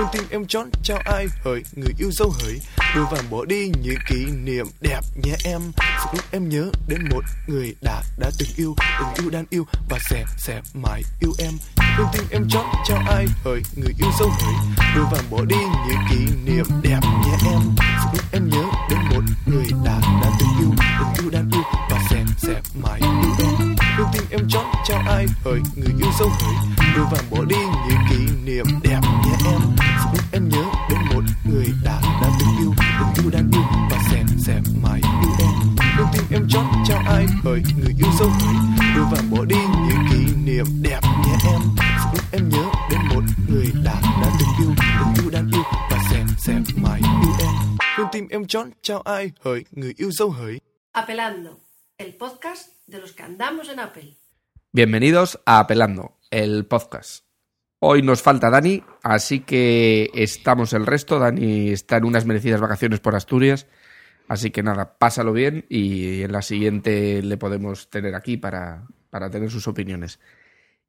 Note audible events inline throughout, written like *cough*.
Lương tim em chón trao ai hỡi, Người yêu dấu hỡi. Đưa vàng bỏ đi những kỷ niệm đẹp nhé em. Sự lúc em nhớ đến một người đã đã từng yêu Từng yêu đang yêu và sẽ sẽ mãi yêu em. Lương tim em chón trao ai hỡi, Người yêu dấu hỡi. Đưa vàng bỏ đi những kỷ niệm đẹp nhé em. Sự lúc em nhớ đến một người đã đã từng yêu Từng yêu đang yêu và sẽ sẽ mãi yêu em. Lương tim em chón trao ai hỡi, Người yêu dấu hỡi. Đưa vàng bỏ đi những kỷ niệm đẹp em nhớ đến một người đã đã từng yêu Từng yêu đang yêu và sẽ sẽ mãi yêu em. Lương tim em chón trao ai hỡi Người yêu dấu hỡi Đôi vàng bỏ đi những kỷ niệm đẹp nhé em. Sự lúc em nhớ đến một người đã đã từng yêu Từng yêu đang yêu và sẽ sẽ mãi yêu em. Lương tim em chón trao ai hỡi Người yêu dấu hỡi Apelando, el podcast de los que andamos en Apple. Bienvenidos a Apelando, el podcast. Hoy nos falta Dani, así que estamos el resto. Dani está en unas merecidas vacaciones por Asturias, así que nada, pásalo bien y en la siguiente le podemos tener aquí para, para tener sus opiniones.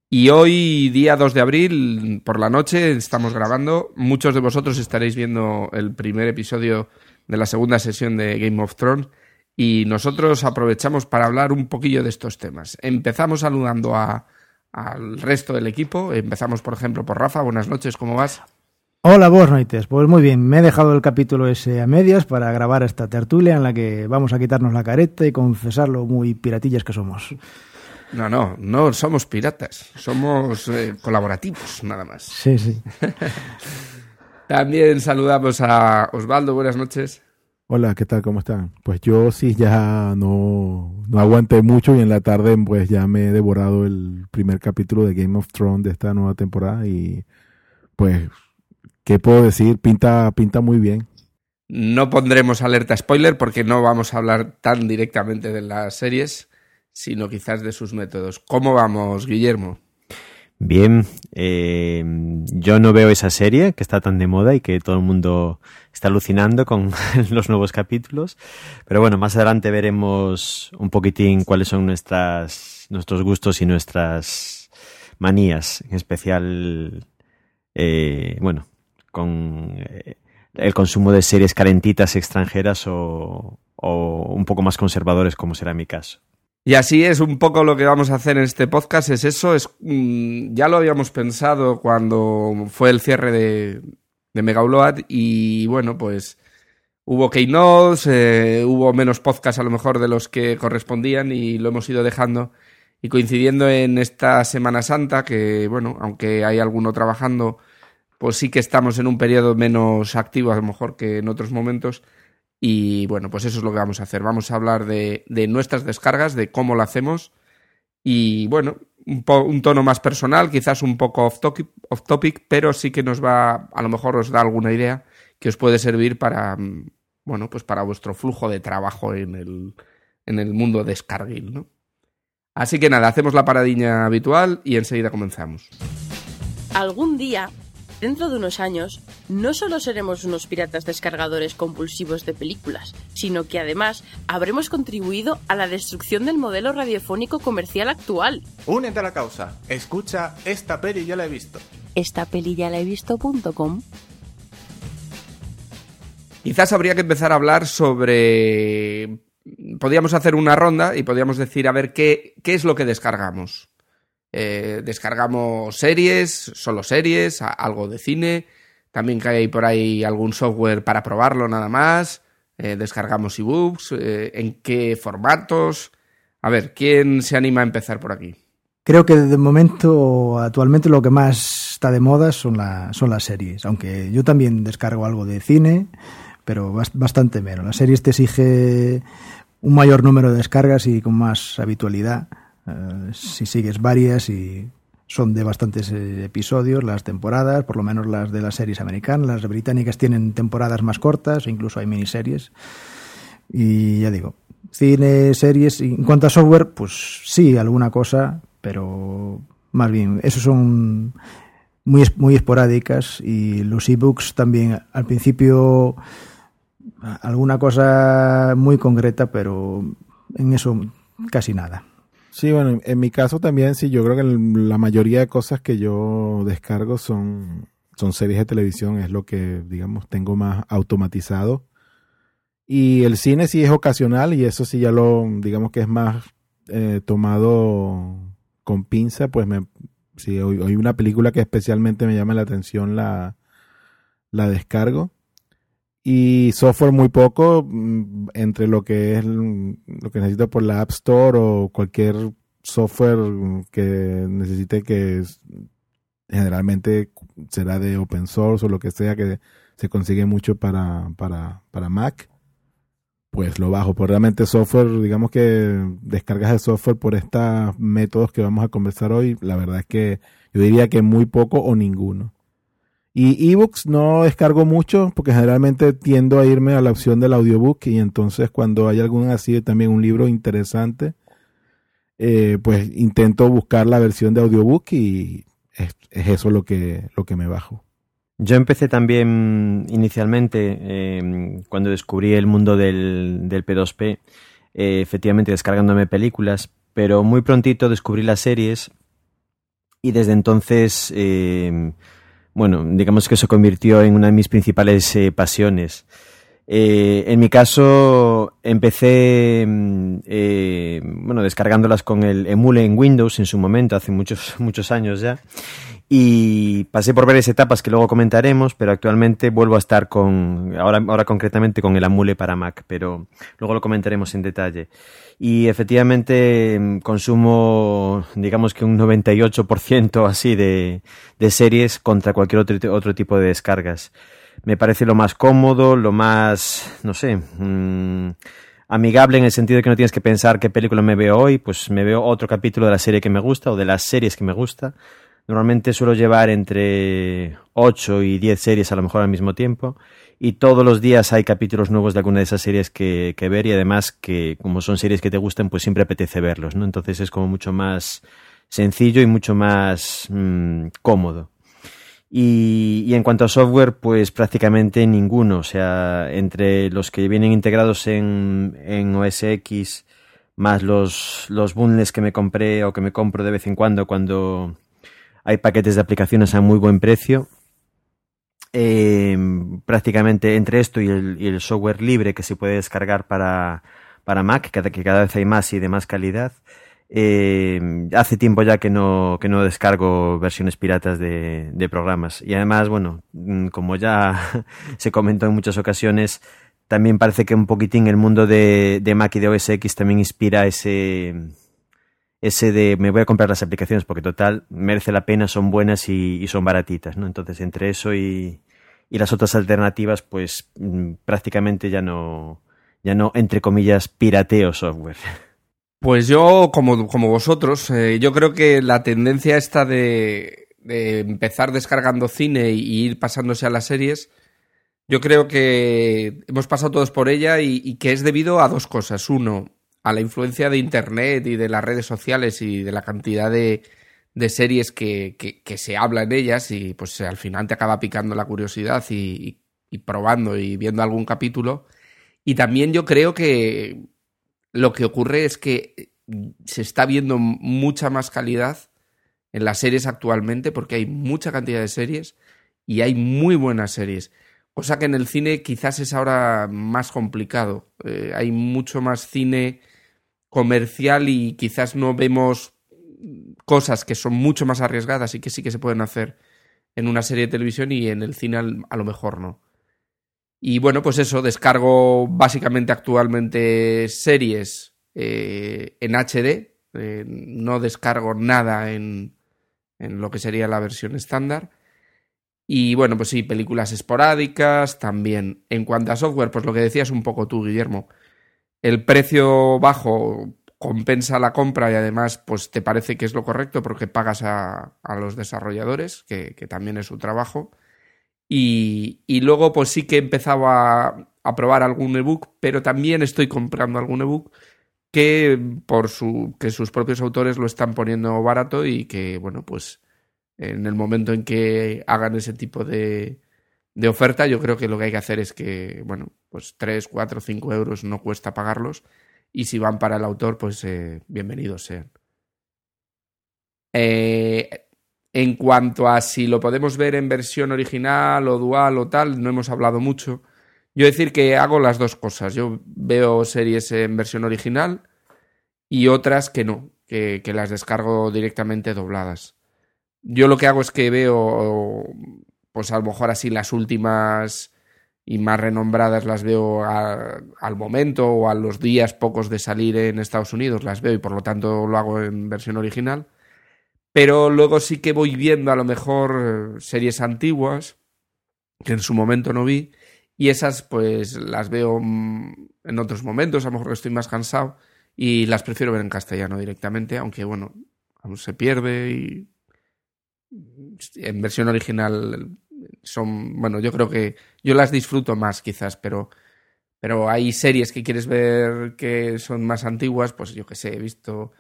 Y hoy, día 2 de abril, por la noche, estamos grabando. Muchos de vosotros estaréis viendo el primer episodio de la segunda sesión de Game of Thrones y nosotros aprovechamos para hablar un poquillo de estos temas. Empezamos saludando a, al resto del equipo. Empezamos, por ejemplo, por Rafa. Buenas noches, ¿cómo vas? Hola, vos noites. Pues muy bien, me he dejado el capítulo ese a medias para grabar esta tertulia en la que vamos a quitarnos la careta y confesar lo muy piratillas que somos. No, no, no somos piratas, somos eh, colaborativos, nada más. Sí, sí. *laughs* También saludamos a Osvaldo, buenas noches. Hola, ¿qué tal? ¿Cómo están? Pues yo sí ya no, no aguanté mucho y en la tarde pues ya me he devorado el primer capítulo de Game of Thrones de esta nueva temporada y pues, ¿qué puedo decir? Pinta, pinta muy bien. No pondremos alerta spoiler porque no vamos a hablar tan directamente de las series, sino quizás de sus métodos. ¿Cómo vamos, Guillermo? Bien, eh, yo no veo esa serie que está tan de moda y que todo el mundo está alucinando con *laughs* los nuevos capítulos. Pero bueno, más adelante veremos un poquitín cuáles son nuestras, nuestros gustos y nuestras manías, en especial, eh, bueno, con eh, el consumo de series calentitas extranjeras o, o un poco más conservadores, como será mi caso. Y así es un poco lo que vamos a hacer en este podcast, es eso, es mm, ya lo habíamos pensado cuando fue el cierre de, de Mega Upload y bueno, pues hubo keynotes, eh, hubo menos podcasts a lo mejor de los que correspondían y lo hemos ido dejando y coincidiendo en esta Semana Santa que bueno, aunque hay alguno trabajando, pues sí que estamos en un periodo menos activo a lo mejor que en otros momentos. Y bueno, pues eso es lo que vamos a hacer. Vamos a hablar de, de nuestras descargas, de cómo lo hacemos. Y bueno, un, po un, tono más personal, quizás un poco off topic, off topic, pero sí que nos va, a lo mejor os da alguna idea que os puede servir para, bueno, pues para vuestro flujo de trabajo en el, en el mundo descarguil, ¿no? Así que nada, hacemos la paradiña habitual y enseguida comenzamos. Algún día Dentro de unos años, no solo seremos unos piratas descargadores compulsivos de películas, sino que además habremos contribuido a la destrucción del modelo radiofónico comercial actual. Únete a la causa. Escucha Esta peli ya la he visto. Esta peli ya la he visto.com. Quizás habría que empezar a hablar sobre... Podríamos hacer una ronda y podríamos decir a ver qué, qué es lo que descargamos. Eh, descargamos series, solo series, algo de cine. También que hay por ahí algún software para probarlo nada más. Eh, descargamos ebooks. Eh, ¿En qué formatos? A ver, ¿quién se anima a empezar por aquí? Creo que de momento, actualmente lo que más está de moda son, la, son las series. Aunque yo también descargo algo de cine, pero bastante menos. Las series te exige un mayor número de descargas y con más habitualidad. Uh, si sigues varias y son de bastantes eh, episodios las temporadas, por lo menos las de las series americanas. Las británicas tienen temporadas más cortas, incluso hay miniseries. Y ya digo, cine, series. Y en cuanto a software, pues sí, alguna cosa, pero más bien, esos son muy, muy esporádicas. Y los ebooks también, al principio, alguna cosa muy concreta, pero en eso casi nada. Sí, bueno, en mi caso también, sí, yo creo que la mayoría de cosas que yo descargo son, son series de televisión, es lo que, digamos, tengo más automatizado. Y el cine sí es ocasional y eso sí ya lo, digamos que es más eh, tomado con pinza, pues me, si hay una película que especialmente me llama la atención, la, la descargo. Y software muy poco, mm, entre lo que es lo que necesito por la App Store o cualquier software que necesite que generalmente será de open source o lo que sea que se consigue mucho para, para, para Mac, pues lo bajo. Por realmente software, digamos que descargas de software por estos métodos que vamos a conversar hoy, la verdad es que yo diría que muy poco o ninguno. Y ebooks no descargo mucho porque generalmente tiendo a irme a la opción del audiobook y entonces cuando hay algún así también un libro interesante, eh, pues intento buscar la versión de audiobook y es, eso lo que, lo que me bajo. Yo empecé también inicialmente, em, cuando descubrí el mundo del, del P2P, eh, efectivamente descargándome películas, pero muy prontito descubrí las series y desde entonces, em, bueno, digamos que se convirtió en una de mis principales eh, pasiones. Eh, en mi caso, empecé mm, eh, bueno, descargándolas con el Emule en Windows en su momento, hace muchos, *laughs* muchos años ya. Y pasé por varias etapas que luego comentaremos, pero actualmente vuelvo a estar con, ahora, ahora concretamente con el Emule para Mac, pero luego lo comentaremos en detalle. Y efectivamente mm, consumo, digamos que un 98% *laughs* así de, de series contra cualquier otro, otro tipo de descargas me parece lo más cómodo, lo más, no sé, mm, amigable en el sentido de que no tienes que pensar qué película me veo hoy, pues me veo otro capítulo de la serie que me gusta o de las series que me gusta. Normalmente suelo llevar entre 8 y 10 series a lo mejor al mismo tiempo y todos los días hay capítulos nuevos de alguna de esas series que, que ver y además que como son series que te gustan pues siempre apetece verlos, ¿no? Entonces es como mucho más sencillo y mucho más mm, cómodo. Y, en cuanto a software, pues prácticamente ninguno. O sea, entre los que vienen integrados en, en OS X, más los, los bundles que me compré o que me compro de vez en cuando cuando hay paquetes de aplicaciones a muy buen precio. Eh, prácticamente entre esto y el, software libre que se puede descargar para, para Mac, que, cada vez hay más y de más calidad, eh, hace tiempo ya que no, que no descargo versiones piratas de, de, programas. Y además, bueno, mm, como ya *laughs* se comentó en muchas ocasiones, también parece que un poquitín el mundo de, de Mac y de OS X también inspira ese, ese de me voy a comprar las aplicaciones porque total merece la pena, son buenas y, son baratitas, ¿no? Entonces, entre eso y, y las otras alternativas, pues mm, prácticamente ya no, ya no, entre comillas, pirateo software. Pues yo, como, como vosotros, eh, yo creo que la tendencia esta de, de, empezar descargando cine y ir pasándose a las series, yo creo que hemos pasado todos por ella y, que es debido a dos cosas. Uno, a la influencia de Internet y de las redes sociales y de la cantidad de, series que, se habla en ellas y pues al final te acaba picando la curiosidad y, probando y viendo algún capítulo. Y también yo creo que lo que ocurre es que se está viendo mucha más calidad en las series actualmente porque hay mucha cantidad de series y hay muy buenas series. Cosa que en el cine quizás es ahora más complicado. Eh, hay mucho más cine comercial y quizás no vemos cosas que son mucho más arriesgadas y que sí que se pueden hacer en una serie de televisión y en el cine a lo mejor no. Y bueno, pues eso, descargo básicamente actualmente series eh, en HD, eh, no descargo nada en, en lo que sería la versión estándar. Y bueno, pues sí, películas esporádicas también. En cuanto a software, pues lo que decías un poco tú, Guillermo. El precio bajo compensa la compra y además pues te parece que es lo correcto porque pagas a, a los desarrolladores, que, que, también es su trabajo. Y, y luego, pues sí que he empezado a, a, probar algún ebook, pero también estoy comprando algún ebook que por su que sus propios autores lo están poniendo barato y que, bueno, pues en el momento en que hagan ese tipo de, de oferta, yo creo que lo que hay que hacer es que, bueno, pues 3, 4, 5 euros no cuesta pagarlos y si van para el autor, pues eh, bienvenidos sean. Eh, En cuanto a si lo podemos ver en versión original o dual o tal, no hemos hablado mucho. Yo decir que hago las dos cosas. Yo veo series en versión original y otras que no, que, que las descargo directamente dobladas. Yo lo que hago es que veo, pues a lo mejor así las últimas y más renombradas las veo a- al momento o a los días pocos de salir en Estados Unidos, las veo y por lo tanto lo hago en versión original. Pero luego sí que voy viendo a lo mejor eh, series antiguas que en su momento no vi y esas pues las veo mm, en otros momentos, a lo mejor estoy más cansado y las prefiero ver en castellano directamente, aunque bueno, aún se pierde y en versión original son, bueno, yo creo que yo las disfruto más quizás, pero pero hay series que quieres ver que son más antiguas, pues yo que sé, he visto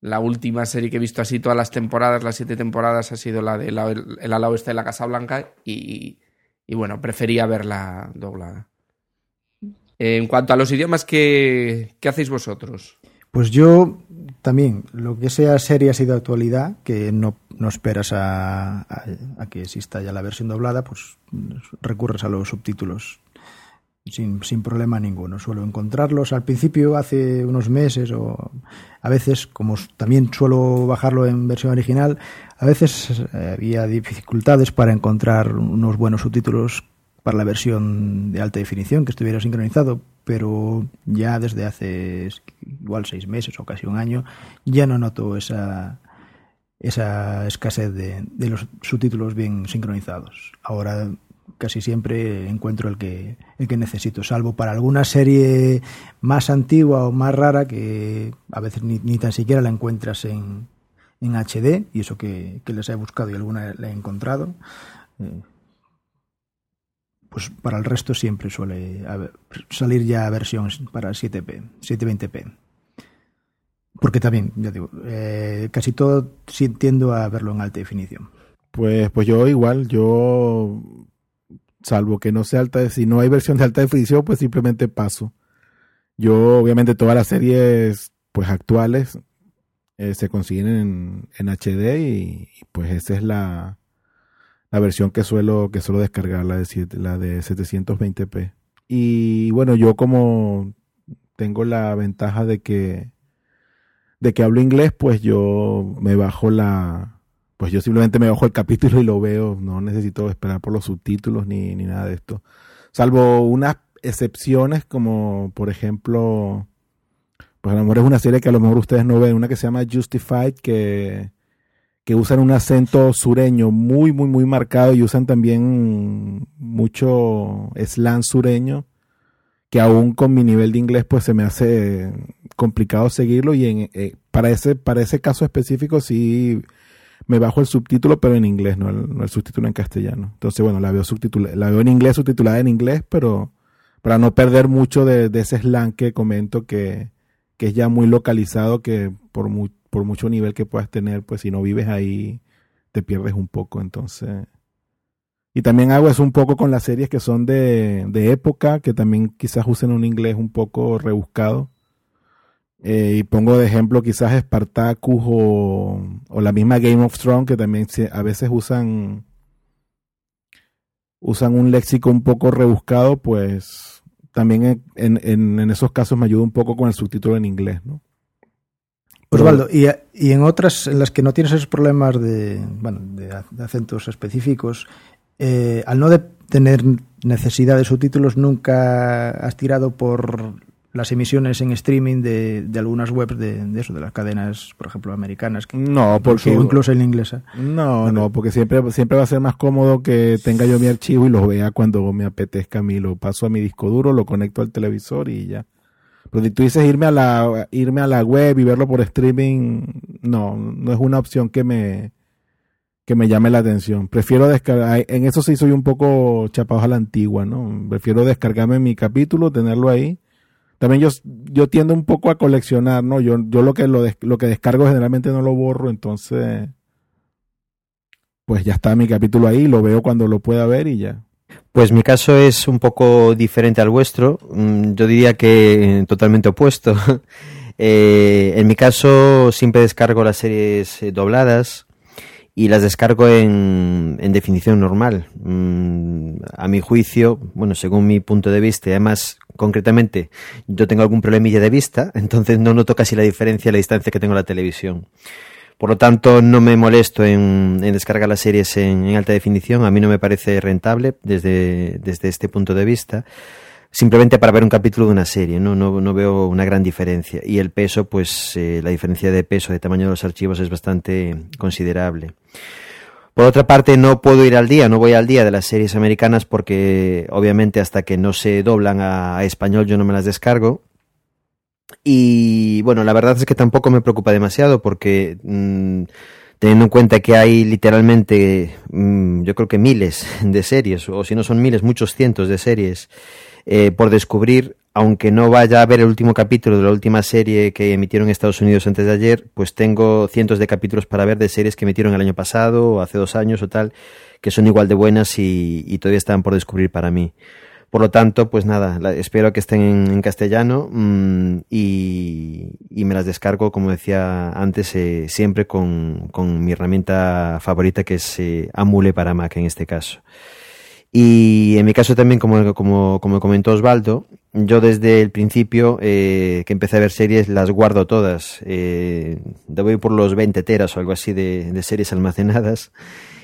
la última serie que he visto así todas las temporadas, las siete temporadas, ha sido la de la- El ala oeste de la Casa Blanca y, y bueno, prefería verla doblada. En cuanto a los idiomas, ¿qué, qué hacéis vosotros? Pues yo también, lo que sea serie así de actualidad, que no, no esperas a, a- a que exista ya la versión doblada, pues recurres a los subtítulos sin, sin problema ninguno. Suelo encontrarlos al principio, hace unos meses, o a veces, como también suelo bajarlo en versión original, a veces eh, había dificultades para encontrar unos buenos subtítulos la versión de alta definición que estuviera sincronizado, pero ya desde hace igual seis meses o casi un año ya no noto esa, esa escasez de, de los subtítulos bien sincronizados. Ahora casi siempre encuentro el que, el que necesito, salvo para alguna serie más antigua o más rara que a veces ni, ni tan siquiera la encuentras en, en HD, y eso que, que les he buscado y alguna la he encontrado. Eh, pues para el resto siempre suele salir ya versiones para 7P, 720p. Porque también, ya digo, eh, casi todo sí tiendo a verlo en alta definición. Pues, pues yo igual, yo, salvo que no sea alta, si no hay versión de alta definición, pues simplemente paso. Yo, obviamente, todas las series, pues actuales, eh, se consiguen en, en HD y, y, pues esa es la, la versión que suelo, que suelo descargar, la de, siete- la de 720p. Y bueno, yo como tengo la ventaja de que, de que hablo inglés, pues yo me bajo la, pues yo simplemente me bajo el capítulo y lo veo, no necesito esperar por los subtítulos ni, ni nada de esto. Salvo unas excepciones como, por ejemplo, pues a lo mejor es una serie que a lo mejor ustedes no ven, una que se llama Justified, que, que usan un acento sureño muy, muy, muy marcado y usan también mucho slang sureño, que aún con mi nivel de inglés pues se me hace complicado seguirlo y en, eh, para, ese, para ese caso específico sí me bajo el subtítulo, pero en inglés, no el, no el subtítulo en castellano. Entonces, bueno, la veo, la veo en inglés, subtitulada en inglés, pero para no perder mucho de, de ese slang que comento que, que es ya muy localizado, que por, mu- por mucho nivel que puedas tener, pues si no vives ahí, te pierdes un poco. Entonces, y también hago eso un poco con las series que son de, de época, que también quizás usen un inglés un poco rebuscado. Eh, y pongo de ejemplo quizás Spartacus o, o la misma Game of Thrones, que también a veces usan, usan un léxico un poco rebuscado, pues también en- en- en esos casos me ayuda un poco con el subtítulo en inglés, ¿no? Osvaldo, y, y en otras en las que no tienes esos problemas de, bueno, de, acentos específicos, eh, al no de tener necesidad de subtítulos, nunca has tirado por las emisiones en streaming de, de algunas webs de, de eso, de las cadenas, por ejemplo, americanas, que, No, porque incluso en inglesa. No, no, porque siempre, siempre va a ser más cómodo que tenga yo mi archivo y lo vea cuando me apetezca a mí. Lo paso a mi disco duro, lo conecto al televisor y ya. Pero si tú dices irme a la, irme a la web y verlo por streaming, no, no es una opción que me, que me llame la atención. Prefiero descargar, en eso sí soy un poco chapado a la antigua, ¿no? Prefiero descargarme mi capítulo, tenerlo ahí. También yo, yo tiendo un poco a coleccionar, ¿no? Yo, yo lo que lo, lo que descargo generalmente no lo borro, entonces pues ya está mi capítulo ahí, lo veo cuando lo pueda ver y ya. Pues mi caso es un poco diferente al vuestro. Mm, Yo diría que totalmente opuesto. *laughs* Eh, en mi caso siempre descargo las series eh, dobladas y las descargo en, en definición normal. Mm, a mi juicio, bueno, según mi punto de vista, y además, concretamente, yo tengo algún problemilla de vista, *laughs* entonces no noto casi la diferencia a la distancia que tengo en la televisión. Por lo tanto, no me molesto en, en descargar las series en, alta definición. A mí no me parece rentable desde, desde este punto de vista. Simplemente para ver un capítulo de una serie, ¿no? No, no veo una gran diferencia. Y el peso, pues eh, la diferencia de peso, de tamaño de los archivos es bastante considerable. Por otra parte, no puedo ir al día, no voy al día de las series americanas porque obviamente hasta que no se doblan a español yo no me las descargo. Y bueno, la verdad es que tampoco me preocupa demasiado porque mmm, teniendo en cuenta que hay literalmente, mmm, yo creo que miles de series, o si no son miles, muchos cientos de series eh, por descubrir, aunque no vaya a ver el último capítulo de la última serie que emitieron en Estados Unidos antes de ayer, pues tengo cientos de capítulos para ver de series que emitieron el año pasado o hace dos años o tal, que son igual de buenas y, y todavía están por descubrir para mí. Por lo tanto, pues nada, espero que estén en, castellano mmm, y, me las descargo, como decía antes, eh, siempre con, mi herramienta favorita que es eh, Amule para Mac en este caso. Y en mi caso también, como, como, como comentó Osvaldo, yo desde el principio eh, que empecé a ver series las guardo todas. Eh, ir por los 20 teras o algo así de series almacenadas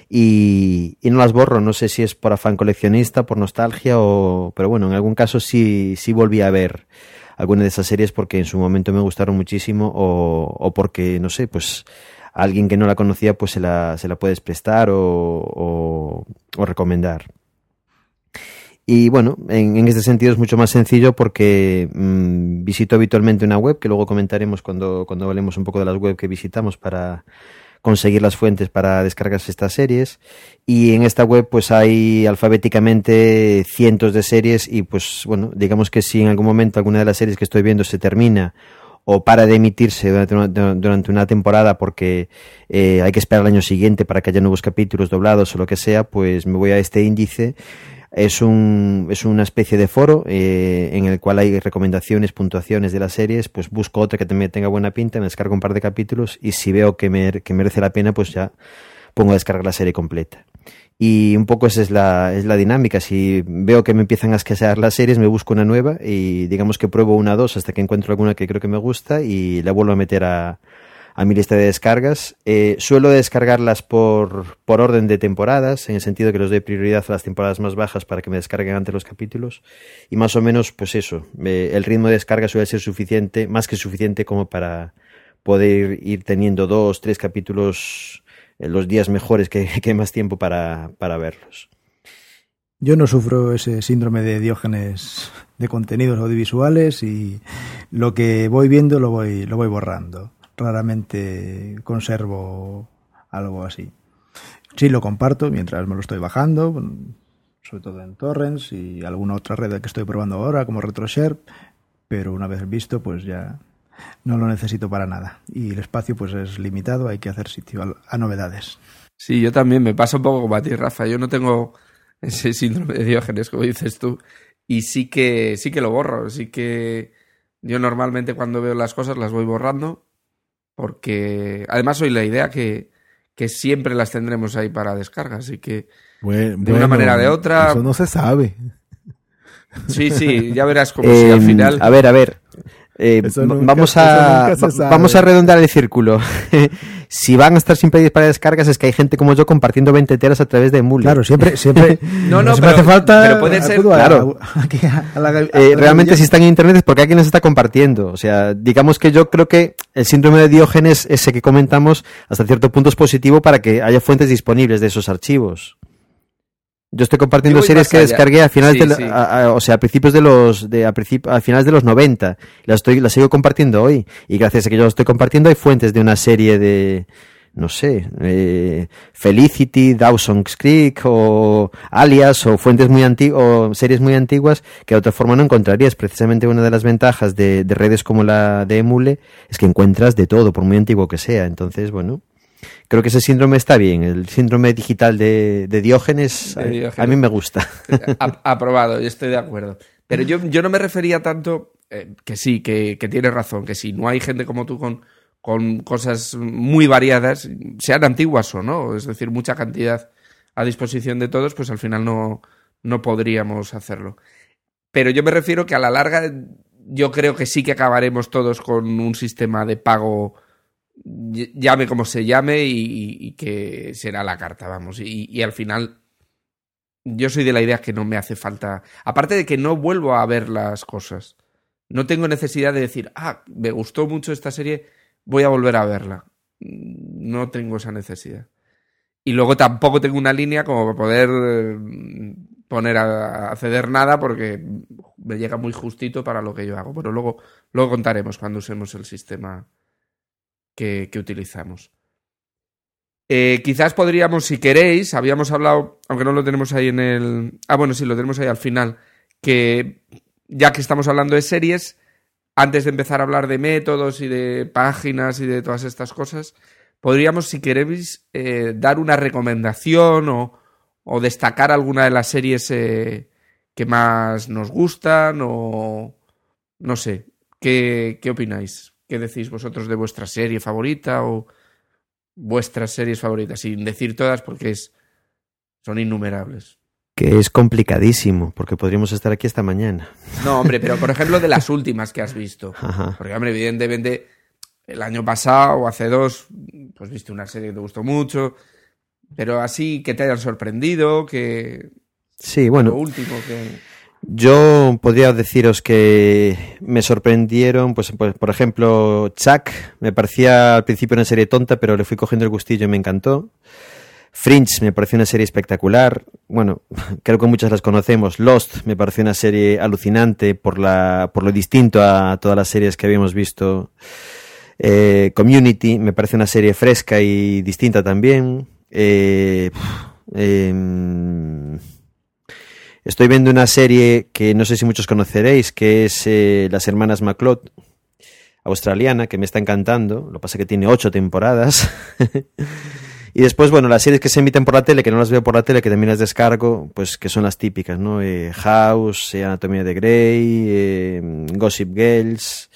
y, y, no las borro. No sé si es por afán coleccionista, por nostalgia o... Pero bueno, en algún caso sí, sí volví a ver alguna de esas series porque en su momento me gustaron muchísimo o, o porque, no sé, pues alguien que no la conocía pues se la, se la puedes prestar o, o, o recomendar. Y bueno, en, en, este sentido es mucho más sencillo porque mmm, visito habitualmente una web que luego comentaremos cuando, cuando hablemos un poco de las web que visitamos para conseguir las fuentes para descargarse estas series. Y en esta web pues hay alfabéticamente cientos de series y pues bueno, digamos que si en algún momento alguna de las series que estoy viendo se termina o para de emitirse durante una, durante una temporada porque eh, hay que esperar el año siguiente para que haya nuevos capítulos doblados o lo que sea, pues me voy a este índice es, un, es una especie de foro eh, en el cual hay recomendaciones, puntuaciones de las series, pues busco otra que también tenga buena pinta, me descargo un par de capítulos y si veo que, me, que merece la pena, pues ya pongo a descargar la serie completa. Y un poco esa es la, es la dinámica. Si veo que me empiezan a escasear las series, me busco una nueva y digamos que pruebo una o dos hasta que encuentro alguna que creo que me gusta y la vuelvo a meter a, a mi lista de descargas. Eh, suelo descargarlas por, por orden de temporadas, en el sentido que les doy prioridad a las temporadas más bajas para que me descarguen antes los capítulos. Y más o menos, pues eso, eh, el ritmo de descarga suele ser suficiente, más que suficiente como para poder ir teniendo dos, tres capítulos en los días mejores que, *laughs* que más tiempo para, para verlos. Yo no sufro ese síndrome de diógenes de contenidos audiovisuales y lo que voy viendo lo voy, lo voy borrando raramente conservo algo así. Sí lo comparto mientras me lo estoy bajando, sobre todo en torrents y alguna otra red que estoy probando ahora como RetroShare, pero una vez visto pues ya no lo necesito para nada y el espacio pues es limitado, hay que hacer sitio a, novedades. Sí, yo también me pasa un poco como a ti, Rafa, yo no tengo ese síndrome de Diógenes como dices tú y sí que sí que lo borro, sí que yo normalmente cuando veo las cosas las voy borrando porque además soy la idea que, que siempre las tendremos ahí para descarga, así que bueno, de una manera o de otra. Eso no se sabe. Sí, sí, ya verás como eh, *laughs* si al final. A ver, a ver. Eh, nunca, vamos a vamos a redondar el círculo. *laughs* si van a estar sin pedir para descargas es que hay gente como yo compartiendo 20 teras a través de Emule. Claro, siempre siempre *laughs* No, no, pero, hace falta pero puede ser claro. *laughs* A, a la, eh, realmente si están en internet es porque alguien les está compartiendo, o sea, digamos que yo creo que el síndrome de Diógenes ese que comentamos hasta cierto punto es positivo para que haya fuentes disponibles de esos archivos. Yo estoy compartiendo Yo series que allá. descargué a finales sí, de, sí. A, a, o sea, a principios de los, de, a, princip, a finales de los 90. Las estoy, las sigo compartiendo hoy. Y gracias a que yo las estoy compartiendo hay fuentes de una serie de, no sé, eh, Felicity, Dawson's Creek o Alias o fuentes muy antiguas o series muy antiguas que de otra forma no encontrarías. Precisamente una de las ventajas de, de redes como la de Emule es que encuentras de todo, por muy antiguo que sea. Entonces, bueno, creo que ese síndrome está bien. El síndrome digital de, de Diógenes, de Diógenes. A, a, mí me gusta. *laughs* Aprobado, yo estoy de acuerdo. Pero yo, yo no me refería tanto, eh, que sí, que, que tienes razón, que si no hay gente como tú con, con cosas muy variadas, sean antiguas o no, es decir, mucha cantidad a disposición de todos, pues al final no, no podríamos hacerlo. Pero yo me refiero que a la larga yo creo que sí que acabaremos todos con un sistema de pago llame como se llame y, que será la carta, vamos. Y, al final yo soy de la idea que no me hace falta, aparte de que no vuelvo a ver las cosas. No tengo necesidad de decir, ah, me gustó mucho esta serie, voy a volver a verla. No tengo esa necesidad. Y luego tampoco tengo una línea como para poder eh, poner a, ceder nada porque me llega muy justito para lo que yo hago. Pero luego, luego contaremos cuando usemos el sistema que, utilizamos. Eh, quizás podríamos, si queréis, habíamos hablado, aunque no lo tenemos ahí en el... Ah, bueno, sí, lo tenemos ahí al final, que ya que estamos hablando de series, antes de empezar a hablar de métodos y de páginas y de todas estas cosas, podríamos, si queréis, eh, dar una recomendación o, o, destacar alguna de las series eh, que más nos gustan o... no sé, ¿qué, qué opináis? ¿Qué decís vosotros de vuestra serie favorita o vuestras series favoritas? Sin decir todas porque es, son innumerables. Que es complicadísimo, porque podríamos estar aquí esta mañana. No, hombre, pero por ejemplo de las *laughs* últimas que has visto. Porque, hombre, evidentemente, el año pasado o hace dos, pues viste una serie que te gustó mucho, pero así que te hayan sorprendido, que... Sí, bueno. Lo último que... Yo podría deciros que me sorprendieron, pues, pues, por ejemplo, Chuck, me parecía al principio una serie tonta, pero le fui cogiendo el gustillo y me encantó. Fringe me pareció una serie espectacular. Bueno, *laughs* creo que muchas las conocemos. Lost me pareció una serie alucinante por, la, por lo distinto a todas las series que habíamos visto. Eh, Community me parece una serie fresca y distinta también. Eh, em, Estoy viendo una serie que no sé si muchos conoceréis, que es eh, Las Hermanas MacLeod, australiana, que me está encantando. Lo que pasa es que tiene ocho temporadas. *laughs* y después, bueno, las series que se emiten por la tele, que no las veo por la tele, que también las descargo, pues que son las típicas, ¿no? Eh, House, eh, Anatomía de Grey, Gossip Girls.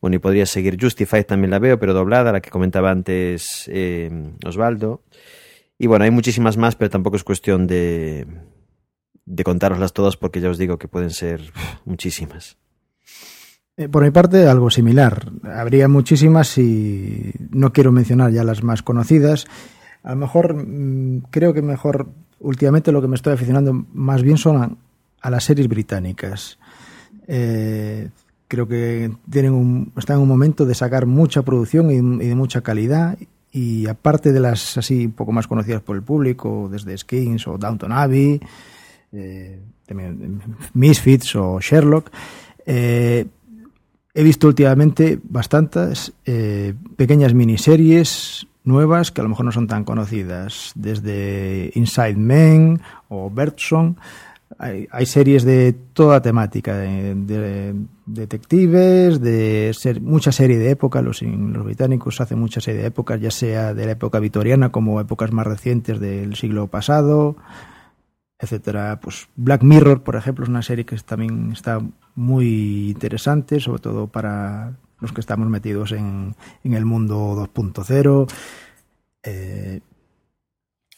Bueno, y podría seguir Justified, también la veo, pero doblada, la que comentaba antes Osvaldo. Y bueno, hay muchísimas más, pero tampoco es cuestión de, de contároslas todas porque ya os digo que pueden ser muchísimas. Eh, por mi parte, algo similar. Habría muchísimas y no quiero mencionar ya las más conocidas. A lo mejor, mm, creo que mejor, últimamente lo que me estoy aficionando más bien son a, las series británicas. Eh, creo que tienen un, están en un momento de sacar mucha producción y, de mucha calidad. Y aparte de las así un poco más conocidas por el público, desde Skins o Downton Abbey, eh, Misfits o Sherlock. Eh, he visto últimamente bastantes eh, pequeñas miniseries nuevas que a lo mejor no son tan conocidas, desde Inside Men o Bertson. Hay, series de toda temática, de, detectives, de ser, mucha serie de época. Los, los británicos hacen mucha serie de épocas, ya sea de la época victoriana como épocas más recientes del siglo pasado etcétera. Pues Black Mirror, por ejemplo, es una serie que también está muy interesante, sobre todo para los que estamos metidos en, en el mundo 2.0. Eh,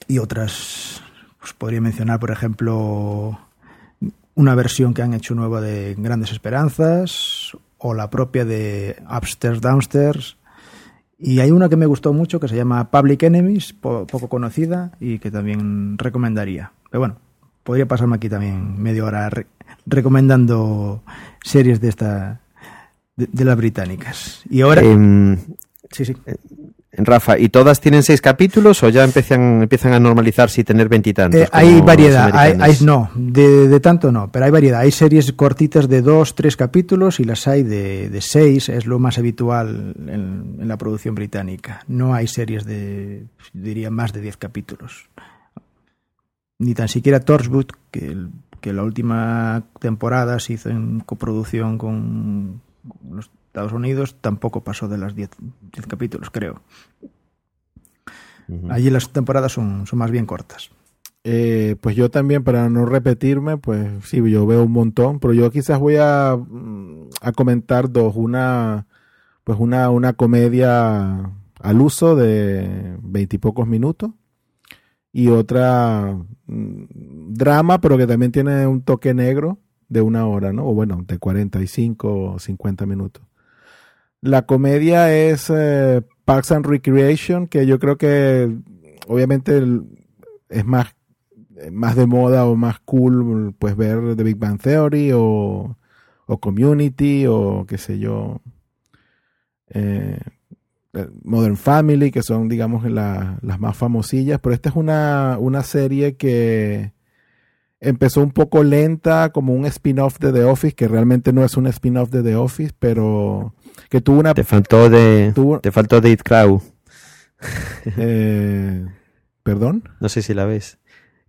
y otras, pues podría mencionar, por ejemplo, una versión que han hecho nueva de Grandes Esperanzas o la propia de Upstairs Downstairs. Y hay una que me gustó mucho que se llama Public Enemies, poco conocida y que también recomendaría. Pero bueno, podría pasarme aquí también media hora recomendando series de esta de, las británicas. Y ahora em, sí, sí. Eh, Rafa, ¿y todas tienen seis capítulos o ya empiezan, empiezan a normalizarse y tener veintitantos? Eh, hay variedad, hay, no, de, tanto no, pero hay variedad. Hay series cortitas de dos, tres capítulos y las hay de, de seis, es lo más habitual en, en, la producción británica. No hay series de, diría, más de diez capítulos ni tan siquiera Torchwood, que, que la última temporada se hizo en coproducción con los Estados Unidos, tampoco pasó de las 10 capítulos, creo. Allí las temporadas son, son más bien cortas. Eh, pues yo también, para no repetirme, pues sí, yo veo un montón, pero yo quizás voy a, a comentar dos. Una pues una, una comedia al uso de veintipocos minutos y otra mm, drama, pero que también tiene un toque negro de una hora, ¿no? O bueno, de 45 o 50 minutos. La comedia es eh, Parks and Recreation, que yo creo que obviamente es más, más de moda o más cool pues ver The Big Bang Theory o, o Community o qué sé yo. Eh, Modern Family, que son, digamos, las más famosillas, pero esta es una, una serie que empezó un poco lenta, como un spin-off de The Office, que realmente no es un spin-off de The Office, pero que tuvo una... Te faltó de... Te faltó de It Crow. *laughs* Eh, ¿Perdón? No sé si la ves.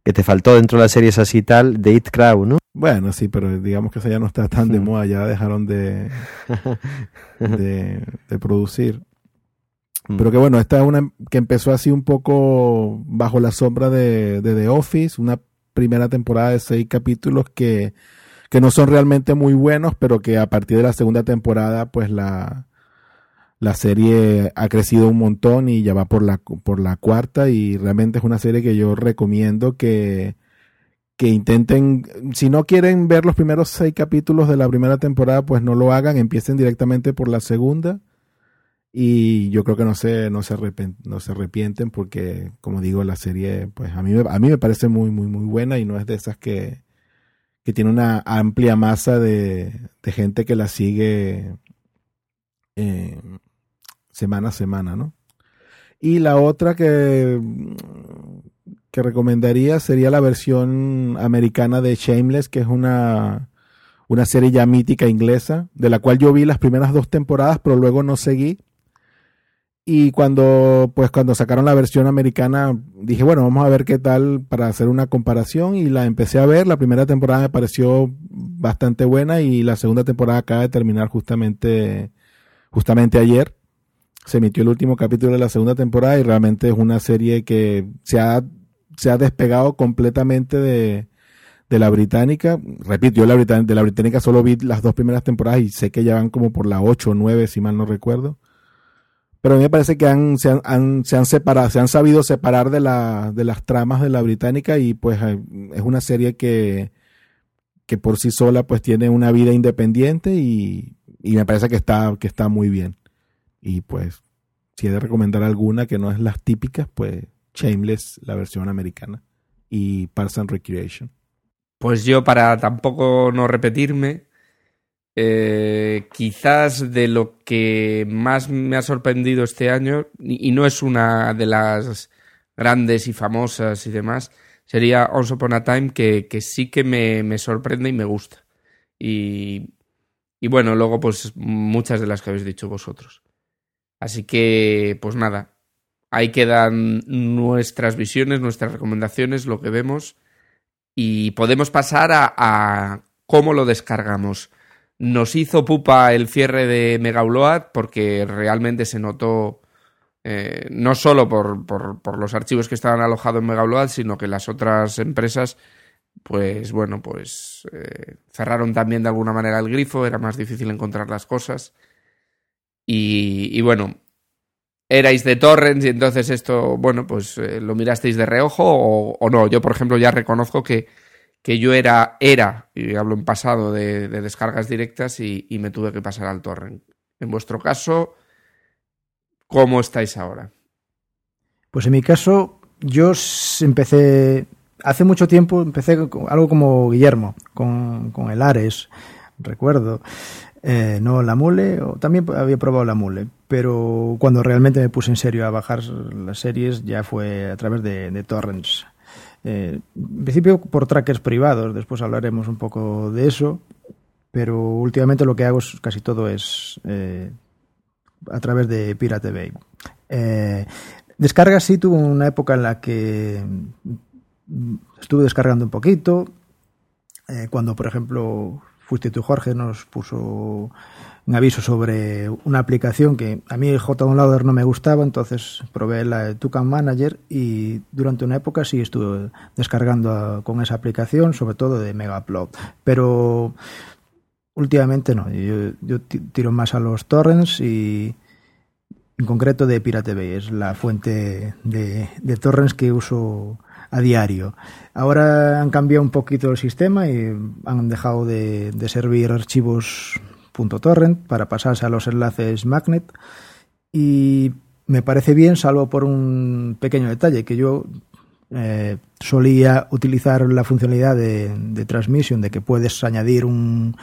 Que te faltó dentro de las series así tal de It Crow, ¿no? Bueno, sí, pero digamos que esa ya no está tan de *laughs* moda, ya dejaron de, *laughs* de, de producir. Mm. Pero que bueno, esta es una que empezó así un poco bajo la sombra de, The Office, una primera temporada de seis capítulos que, que no son realmente muy buenos, pero que a partir de la segunda temporada, pues la, la serie ha crecido un montón y ya va por la, por la cuarta y realmente es una serie que yo recomiendo que, que intenten, si no quieren ver los primeros seis capítulos de la primera temporada, pues no lo hagan, empiecen directamente por la segunda y yo creo que no se, no se, no se arrepienten porque, como digo, la serie, pues a mí, a mí me parece muy, muy, muy buena y no es de esas que, que tiene una amplia masa de, de gente que la sigue eh, semana a semana, ¿no? Y la otra que, que recomendaría sería la versión americana de Shameless, que es una, una serie ya mítica inglesa, de la cual yo vi las primeras dos temporadas, pero luego no seguí y cuando, pues cuando sacaron la versión americana, dije, bueno, vamos a ver qué tal para hacer una comparación y la empecé a ver. La primera temporada me pareció bastante buena y la segunda temporada acaba de terminar justamente, justamente ayer. Se emitió el último capítulo de la segunda temporada y realmente es una serie que se ha, se ha despegado completamente de, de la británica. Repito, yo la de la británica solo vi las dos primeras temporadas y sé que ya van como por la 8 o 9, si mal no recuerdo pero a mí me parece que han, se, han, se han separado, se han sabido separar de, la, de las tramas de la británica y pues es una serie que, que por sí sola pues tiene una vida independiente y, y me parece que está, que está muy bien. Y pues si he de recomendar alguna que no es las típicas, pues Shameless, la versión americana, y Parks and Recreation. Pues yo para tampoco no repetirme, eh, quizás de lo que más me ha sorprendido este año, y, no es una de las grandes y famosas y demás, sería Once Upon a Time, que, sí que me, sorprende y me gusta. Y, bueno, luego pues muchas de las que habéis dicho vosotros. Así que, pues nada, ahí quedan nuestras visiones, nuestras recomendaciones, lo que vemos, y podemos pasar a cómo lo descargamos. Nos hizo pupa el cierre de Mega porque realmente se notó eh, no solo por, por, los archivos que estaban alojados en Mega sino que las otras empresas, pues bueno, pues eh, cerraron también de alguna manera el grifo, era más difícil encontrar las cosas. Y, bueno, erais de torrents y entonces esto, bueno, pues eh, lo mirasteis de reojo o, o, no. Yo, por ejemplo, ya reconozco que que yo era, era, y hablo en pasado, de, descargas directas y, me tuve que pasar al torrent. En vuestro caso, ¿cómo estáis ahora? Pues en mi caso, yo empecé, hace mucho tiempo, empecé con algo como Guillermo, con, el Ares, recuerdo. Eh, no la mule, o también había probado la mule, pero cuando realmente me puse en serio a bajar las series ya fue a través de, de torrents. Eh, en principio por trackers privados, después hablaremos un poco de eso, pero últimamente lo que hago es, casi todo es eh, a través de Pirate Bay. Eh, descarga sí tuvo una época en la que estuve descargando un poquito, cuando por ejemplo fuiste tú Jorge nos puso un aviso sobre una aplicación que a mí el JDownloader no me gustaba, entonces probé la Tucan Manager y durante una época sí estuve descargando con esa aplicación, sobre todo de Megaplot. Pero Últimamente no, yo, yo tiro más a los torrents y en concreto de Pirate Bay, es la fuente de, de torrents que uso a diario. Ahora han cambiado un poquito el sistema y han dejado de, de servir archivos .torrent para pasarse a los enlaces magnet. Y me parece bien salvo por un pequeño detalle que yo eh, solía utilizar la funcionalidad de, transmisión de que puedes añadir un,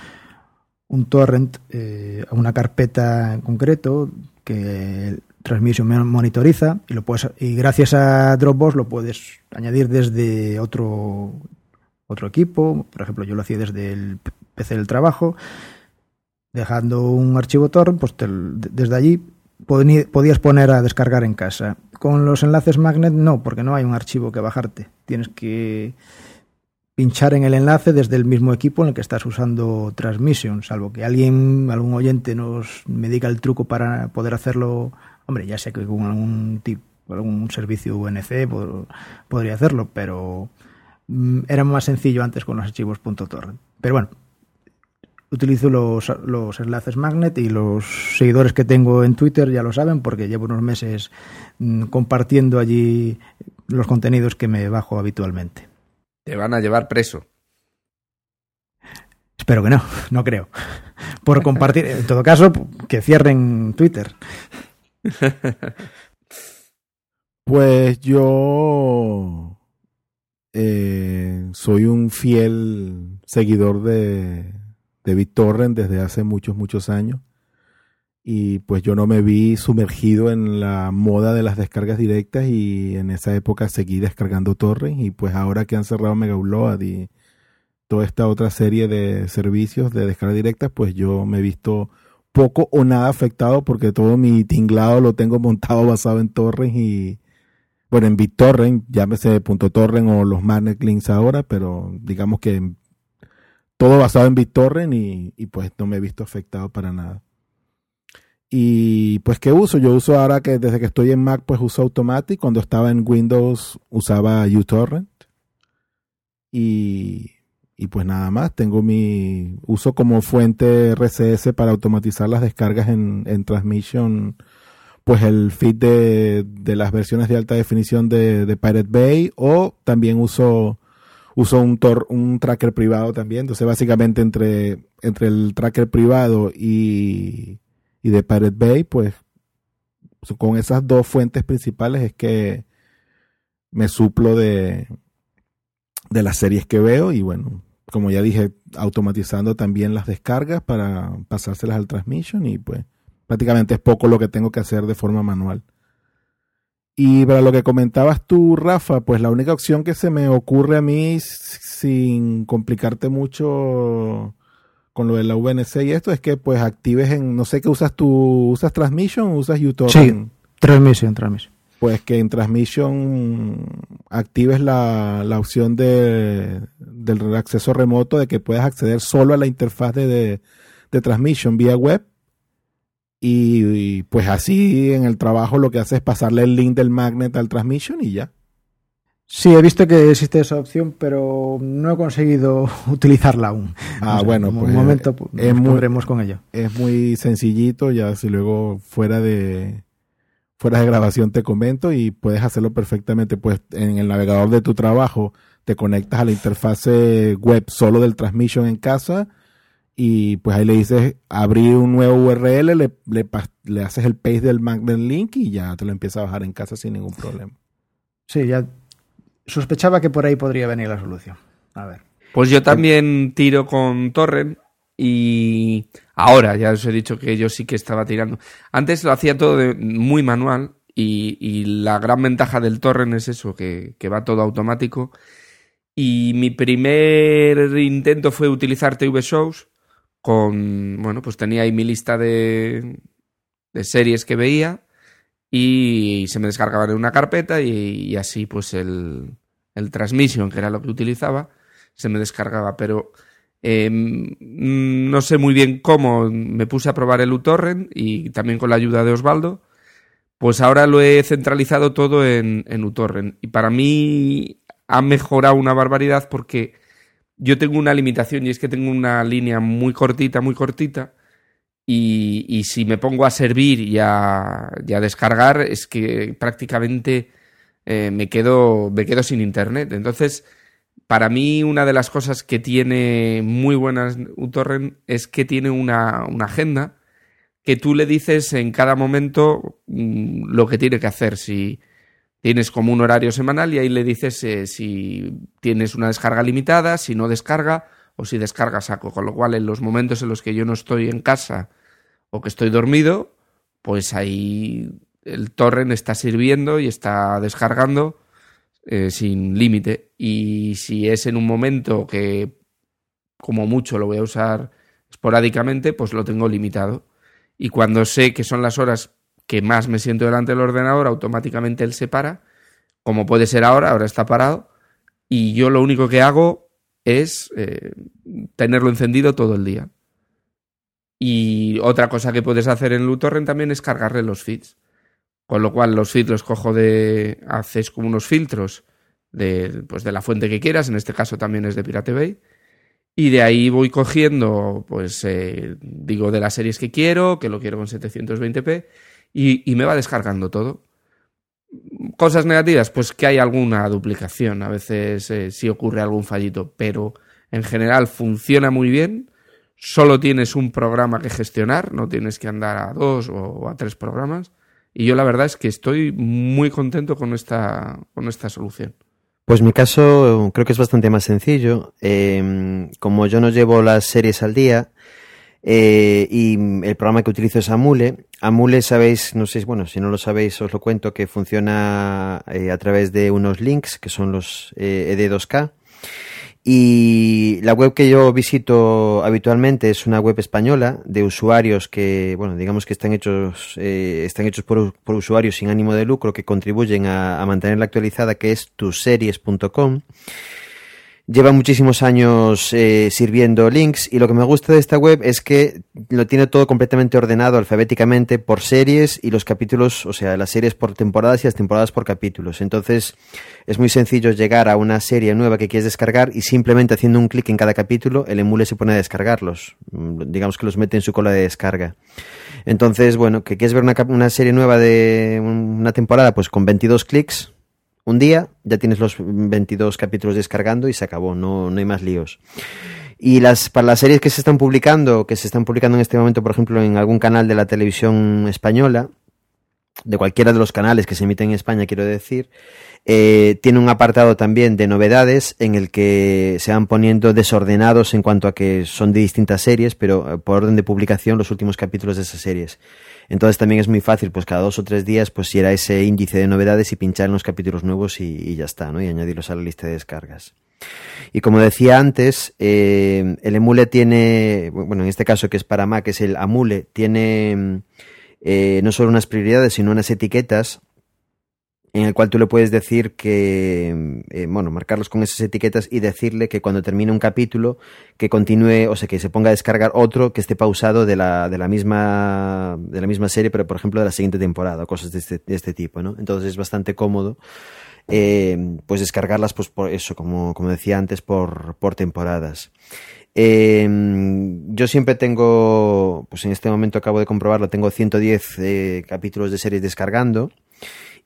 un torrent eh, a una carpeta en concreto que Transmission monitoriza y lo puedes y gracias a Dropbox lo puedes añadir desde otro otro equipo, por ejemplo, yo lo hacía desde el PC del trabajo, dejando un archivo torrent, pues te, desde allí podías poner a descargar en casa. Con los enlaces magnet no, porque no hay un archivo que bajarte. Tienes que pinchar en el enlace desde el mismo equipo en el que estás usando Transmission, salvo que alguien, algún oyente nos me diga el truco para poder hacerlo Hombre, ya sé que con algún tipo, algún servicio UNC podría hacerlo, pero mm, era más sencillo antes con los archivos .torrent. Pero bueno, utilizo los, los, enlaces magnet y los seguidores que tengo en Twitter ya lo saben porque llevo unos meses mm, compartiendo allí los contenidos que me bajo habitualmente. Te van a llevar preso. Espero que no, no creo. Por compartir, en todo caso, que cierren Twitter. *laughs* pues yo eh, soy un fiel seguidor de, de BitTorrent desde hace muchos, muchos años. Y pues yo no me vi sumergido en la moda de las descargas directas y en esa época seguí descargando torrents y pues ahora que han cerrado Megaupload y toda esta otra serie de servicios de descarga directa, pues yo me he visto poco o nada afectado porque todo mi tinglado lo tengo montado basado en torrents y bueno, en BitTorrent, llámese .torrent o los magnet links ahora, pero digamos que todo basado en BitTorrent y, pues no me he visto afectado para nada. Y pues, ¿qué uso? Yo uso ahora que desde que estoy en Mac, pues uso Automatic. Cuando estaba en Windows usaba uTorrent. Y y pues nada más, tengo mi uso como fuente RCS para automatizar las descargas en, en Transmission, pues el feed de, de, las versiones de alta definición de, de, Pirate Bay o también uso uso un, tor, un tracker privado también, entonces básicamente entre, entre el tracker privado y, y de Pirate Bay, pues con esas dos fuentes principales es que me suplo de, de las series que veo y bueno, como ya dije, automatizando también las descargas para pasárselas al transmission y pues prácticamente es poco lo que tengo que hacer de forma manual. Y para lo que comentabas tú, Rafa, pues la única opción que se me ocurre a mí sin complicarte mucho con lo de la VNC y esto es que pues actives en, no sé qué usas tú, ¿usas Transmission o usas YouTube? Sí, Transmission, Transmission pues que en Transmission actives la, la opción de, del acceso remoto de que puedas acceder solo a la interfaz de, de, de Transmission vía web. Y, y, pues así en el trabajo lo que hace es pasarle el link del magnet al Transmission y ya. Sí, he visto que existe esa opción, pero no he conseguido *laughs* utilizarla aún. Ah, o sea, bueno, en pues. un momento es nos muy- pondremos con ello. Es muy sencillito, ya si luego fuera de fuera de grabación te comento y puedes hacerlo perfectamente pues en el navegador de tu trabajo te conectas a la interfase web solo del transmission en casa y pues ahí le dices abrir un nuevo URL, le, le, le haces el paste del magnet link y ya te lo empieza a bajar en casa sin ningún problema. Sí, ya sospechaba que por ahí podría venir la solución. A ver. Pues yo también tiro con Torrent y ahora ya os he dicho que yo sí que estaba tirando. Antes lo hacía todo de- muy manual y, y la gran ventaja del Torrent es eso, que, que va todo automático. Y mi primer intento fue utilizar TV Shows con, bueno, pues tenía ahí mi lista de, series que veía y se me descargaban en una carpeta y, así pues el, el Transmission, que era lo que utilizaba, se me descargaba, pero mm, no sé muy bien cómo me puse a probar el uTorrent y también con la ayuda de Osvaldo, pues ahora lo he centralizado todo en, en uTorrent. Y para mí ha mejorado una barbaridad porque yo tengo una limitación y es que tengo una línea muy cortita, muy cortita. Y, y si me pongo a servir y a, y a descargar, es que prácticamente eh, me, quedo, me quedo sin internet. Entonces, para mí, una de las cosas que tiene muy buenas uTorrent es que tiene una, una agenda que tú le dices en cada momento mm, lo que tiene que hacer. Si tienes como un horario semanal y ahí le dices eh, si tienes una descarga limitada, si no descarga o si descarga saco. Con lo cual, en los momentos en los que yo no estoy en casa o que estoy dormido, pues ahí el torrent está sirviendo y está descargando eh, sin límite. Y si es en un momento que como mucho lo voy a usar esporádicamente, pues lo tengo limitado. Y cuando sé que son las horas que más me siento delante del ordenador, automáticamente él se para, como puede ser ahora, ahora está parado, y yo lo único que hago es eh, tenerlo encendido todo el día. Y otra cosa que puedes hacer en LuTorrent también es cargarle los feeds. Con lo cual los feeds los cojo de... haces como unos filtros de, pues de la fuente que quieras, en este caso también es de Pirate Bay. Y de ahí voy cogiendo, pues eh, digo de las series que quiero, que lo quiero con 720p, y, me va descargando todo. Cosas negativas, pues que hay alguna duplicación, a veces eh, sí ocurre algún fallito, pero en general funciona muy bien. Solo tienes un programa que gestionar, no tienes que andar a dos o a tres programas. Y yo la verdad es que estoy muy contento con esta, con esta solución. Pues mi caso creo que es bastante más sencillo. Eh, como yo no llevo las series al día, eh, y el programa que utilizo es Amule. Amule, sabéis, no sé, bueno, si no lo sabéis, os lo cuento, que funciona eh, a través de unos links que son los eh, ED2K. Y la web que yo visito habitualmente es una web española de usuarios que, bueno, digamos que están hechos, eh, están hechos por, por, usuarios sin ánimo de lucro que contribuyen a, a mantenerla actualizada, que es tuseries.com. Lleva muchísimos años eh, sirviendo links y lo que me gusta de esta web es que lo tiene todo completamente ordenado alfabéticamente por series y los capítulos, o sea, las series por temporadas y las temporadas por capítulos. Entonces es muy sencillo llegar a una serie nueva que quieres descargar y simplemente haciendo un clic en cada capítulo el emule se pone a descargarlos. Mm, digamos que los mete en su cola de descarga. Entonces, bueno, que quieres ver una, una serie nueva de una temporada, pues con 22 clics un día ya tienes los 22 capítulos descargando y se acabó, no, no hay más líos. Y las, para las series que se están publicando, que se están publicando en este momento, por ejemplo, en algún canal de la televisión española, de cualquiera de los canales que se emiten en España, quiero decir, eh, tiene un apartado también de novedades en el que se van poniendo desordenados en cuanto a que son de distintas series, pero eh, por orden de publicación los últimos capítulos de esas series. Entonces también es muy fácil, pues cada dos o tres días, pues ir a ese índice de novedades y pinchar en los capítulos nuevos y, ya está, ¿no? Y añadirlos a la lista de descargas. Y como decía antes, eh, el emule tiene, bueno, en este caso que es para Mac, es el Amule, tiene eh, no solo unas prioridades, sino unas etiquetas en el cual tú le puedes decir que, eh, bueno, marcarlos con esas etiquetas y decirle que cuando termine un capítulo, que continúe, o sea, que se ponga a descargar otro que esté pausado de la, de la misma, de la misma serie, pero por ejemplo de la siguiente temporada, cosas de este, de este tipo, ¿no? Entonces es bastante cómodo, eh, pues descargarlas, pues por eso, como, como decía antes, por, por temporadas. Eh, yo siempre tengo, pues en este momento acabo de comprobarlo, tengo 110 eh, capítulos de series descargando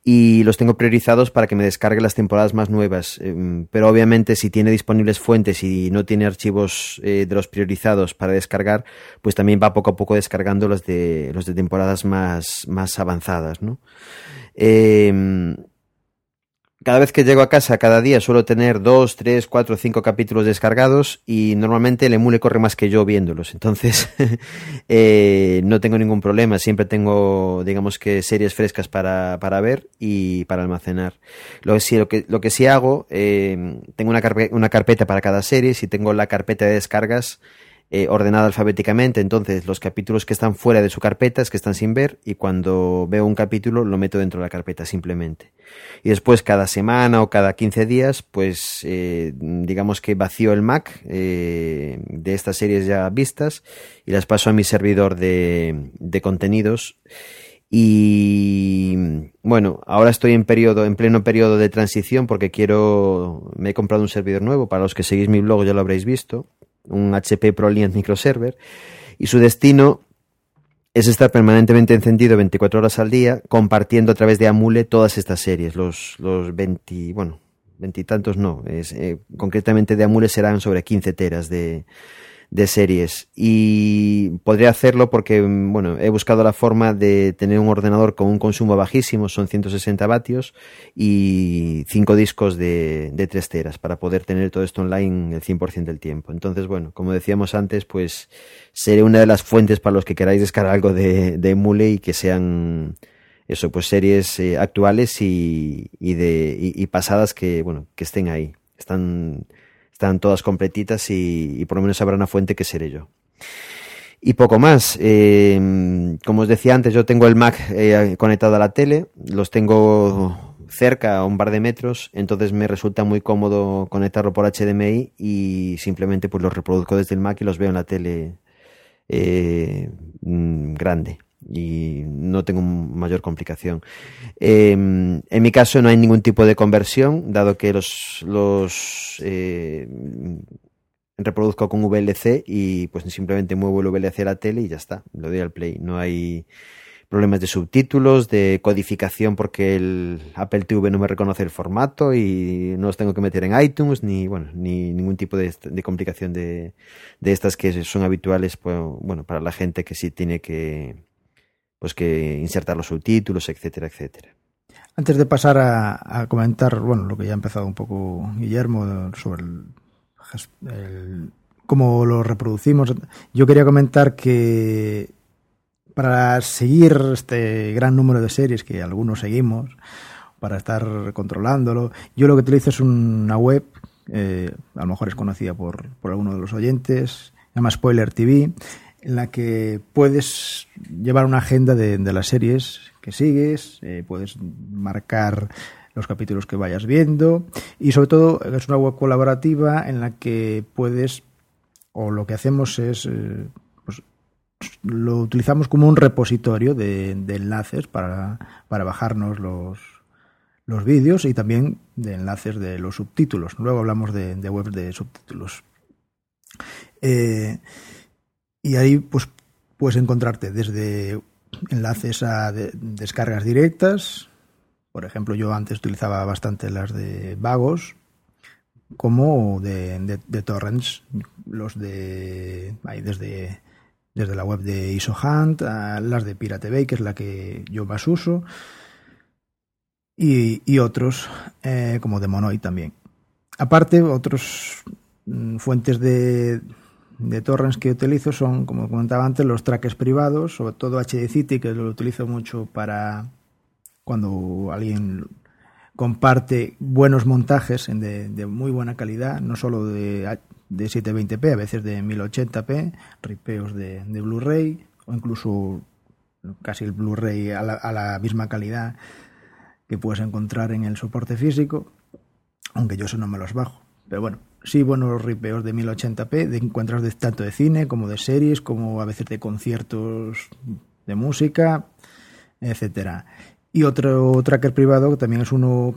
y los tengo priorizados para que me descargue las temporadas más nuevas. Eh, pero obviamente si tiene disponibles fuentes y no tiene archivos eh, de los priorizados para descargar, pues también va poco a poco descargando los de, los de temporadas más, más avanzadas, ¿no? Eh, cada vez que llego a casa, cada día suelo tener dos, tres, cuatro, cinco capítulos descargados y normalmente el emule corre más que yo viéndolos. Entonces, *laughs* eh, no tengo ningún problema. Siempre tengo, digamos que, series frescas para, para ver y para almacenar. Lo que sí, lo que, lo que sí hago, eh, tengo una, una carpeta para cada serie. Si tengo la carpeta de descargas, eh, ordenada alfabéticamente, entonces los capítulos que están fuera de su carpeta es que están sin ver y cuando veo un capítulo lo meto dentro de la carpeta simplemente. Y después cada semana o cada 15 días, pues eh, digamos que vacío el Mac eh, de estas series ya vistas y las paso a mi servidor de, de contenidos. Y bueno, ahora estoy en periodo, en pleno periodo de transición porque quiero, me he comprado un servidor nuevo, para los que seguís mi blog ya lo habréis visto, un HP ProLiant Microserver, y su destino es estar permanentemente encendido 24 horas al día, compartiendo a través de Amule todas estas series, los, los 20, bueno, veintitantos no, es, eh, concretamente de Amule serán sobre 15 teras de, de series. Y podría hacerlo porque bueno he buscado la forma de tener un ordenador con un consumo bajísimo son 160 vatios y 5 discos de, de 3 teras para poder tener todo esto online el 100% del tiempo. Entonces bueno como decíamos antes pues seré una de las fuentes para los que queráis descargar algo de, de Emule y que sean eso pues series eh, actuales y, y de y pasadas que bueno que estén ahí. Están están todas completitas y, y, por lo menos habrá una fuente que seré yo. Y poco más. Eh, como os decía antes, yo tengo el Mac eh, conectado a la tele, los tengo cerca, a un par de metros, entonces me resulta muy cómodo conectarlo por HDMI y simplemente pues los reproduzco desde el Mac y los veo en la tele eh, grande y no tengo mayor complicación. Eh, en mi caso no hay ningún tipo de conversión, dado que los, los eh, reproduzco con VLC y pues simplemente muevo el VLC a la tele y ya está, lo doy al play. No hay problemas de subtítulos, de codificación porque el Apple TV no me reconoce el formato y no los tengo que meter en iTunes ni bueno ni ningún tipo de, de complicación de, de estas que son habituales pues, bueno para la gente que sí tiene que pues que insertar los subtítulos, etcétera, etcétera. Antes de pasar a, comentar, bueno, lo que ya ha empezado un poco Guillermo sobre el, cómo lo reproducimos, yo quería comentar que para seguir este gran número de series que algunos seguimos, para estar controlándolo, yo lo que utilizo es una web, eh, a lo mejor es conocida por, por alguno de los oyentes, se llama Spoiler TV, en la que puedes llevar una agenda de, las series que sigues, eh, puedes marcar los capítulos que vayas viendo y sobre todo es una web colaborativa en la que puedes o lo que hacemos es eh, pues, lo utilizamos como un repositorio de, de enlaces para, para bajarnos los, los vídeos y también de enlaces de los subtítulos. Luego hablamos de, de webs de subtítulos. Eh, y ahí pues puedes encontrarte desde enlaces a de, descargas directas, por ejemplo yo antes utilizaba bastante las de vagos, como de, torrents, los de ahí desde desde la web de IsoHunt, a las de Pirate Bay, que es la que yo más uso, y, y otros eh, como de Monoid también. Aparte, otros mm, fuentes de, de torrents que utilizo son, como comentaba antes, los trackers privados, sobre todo HD City, que lo utilizo mucho para cuando alguien comparte buenos montajes de, de muy buena calidad, no solo de, de 720p, a veces de 1080p, ripeos de, de Blu-ray o incluso casi el Blu-ray a, a la misma calidad que puedes encontrar en el soporte físico, aunque yo eso no me los bajo. Pero bueno, sí buenos ripeos de 1080p, de encuentras de, tanto de cine como de series, como a veces de conciertos de música, etcétera. Y otro tracker privado que también es uno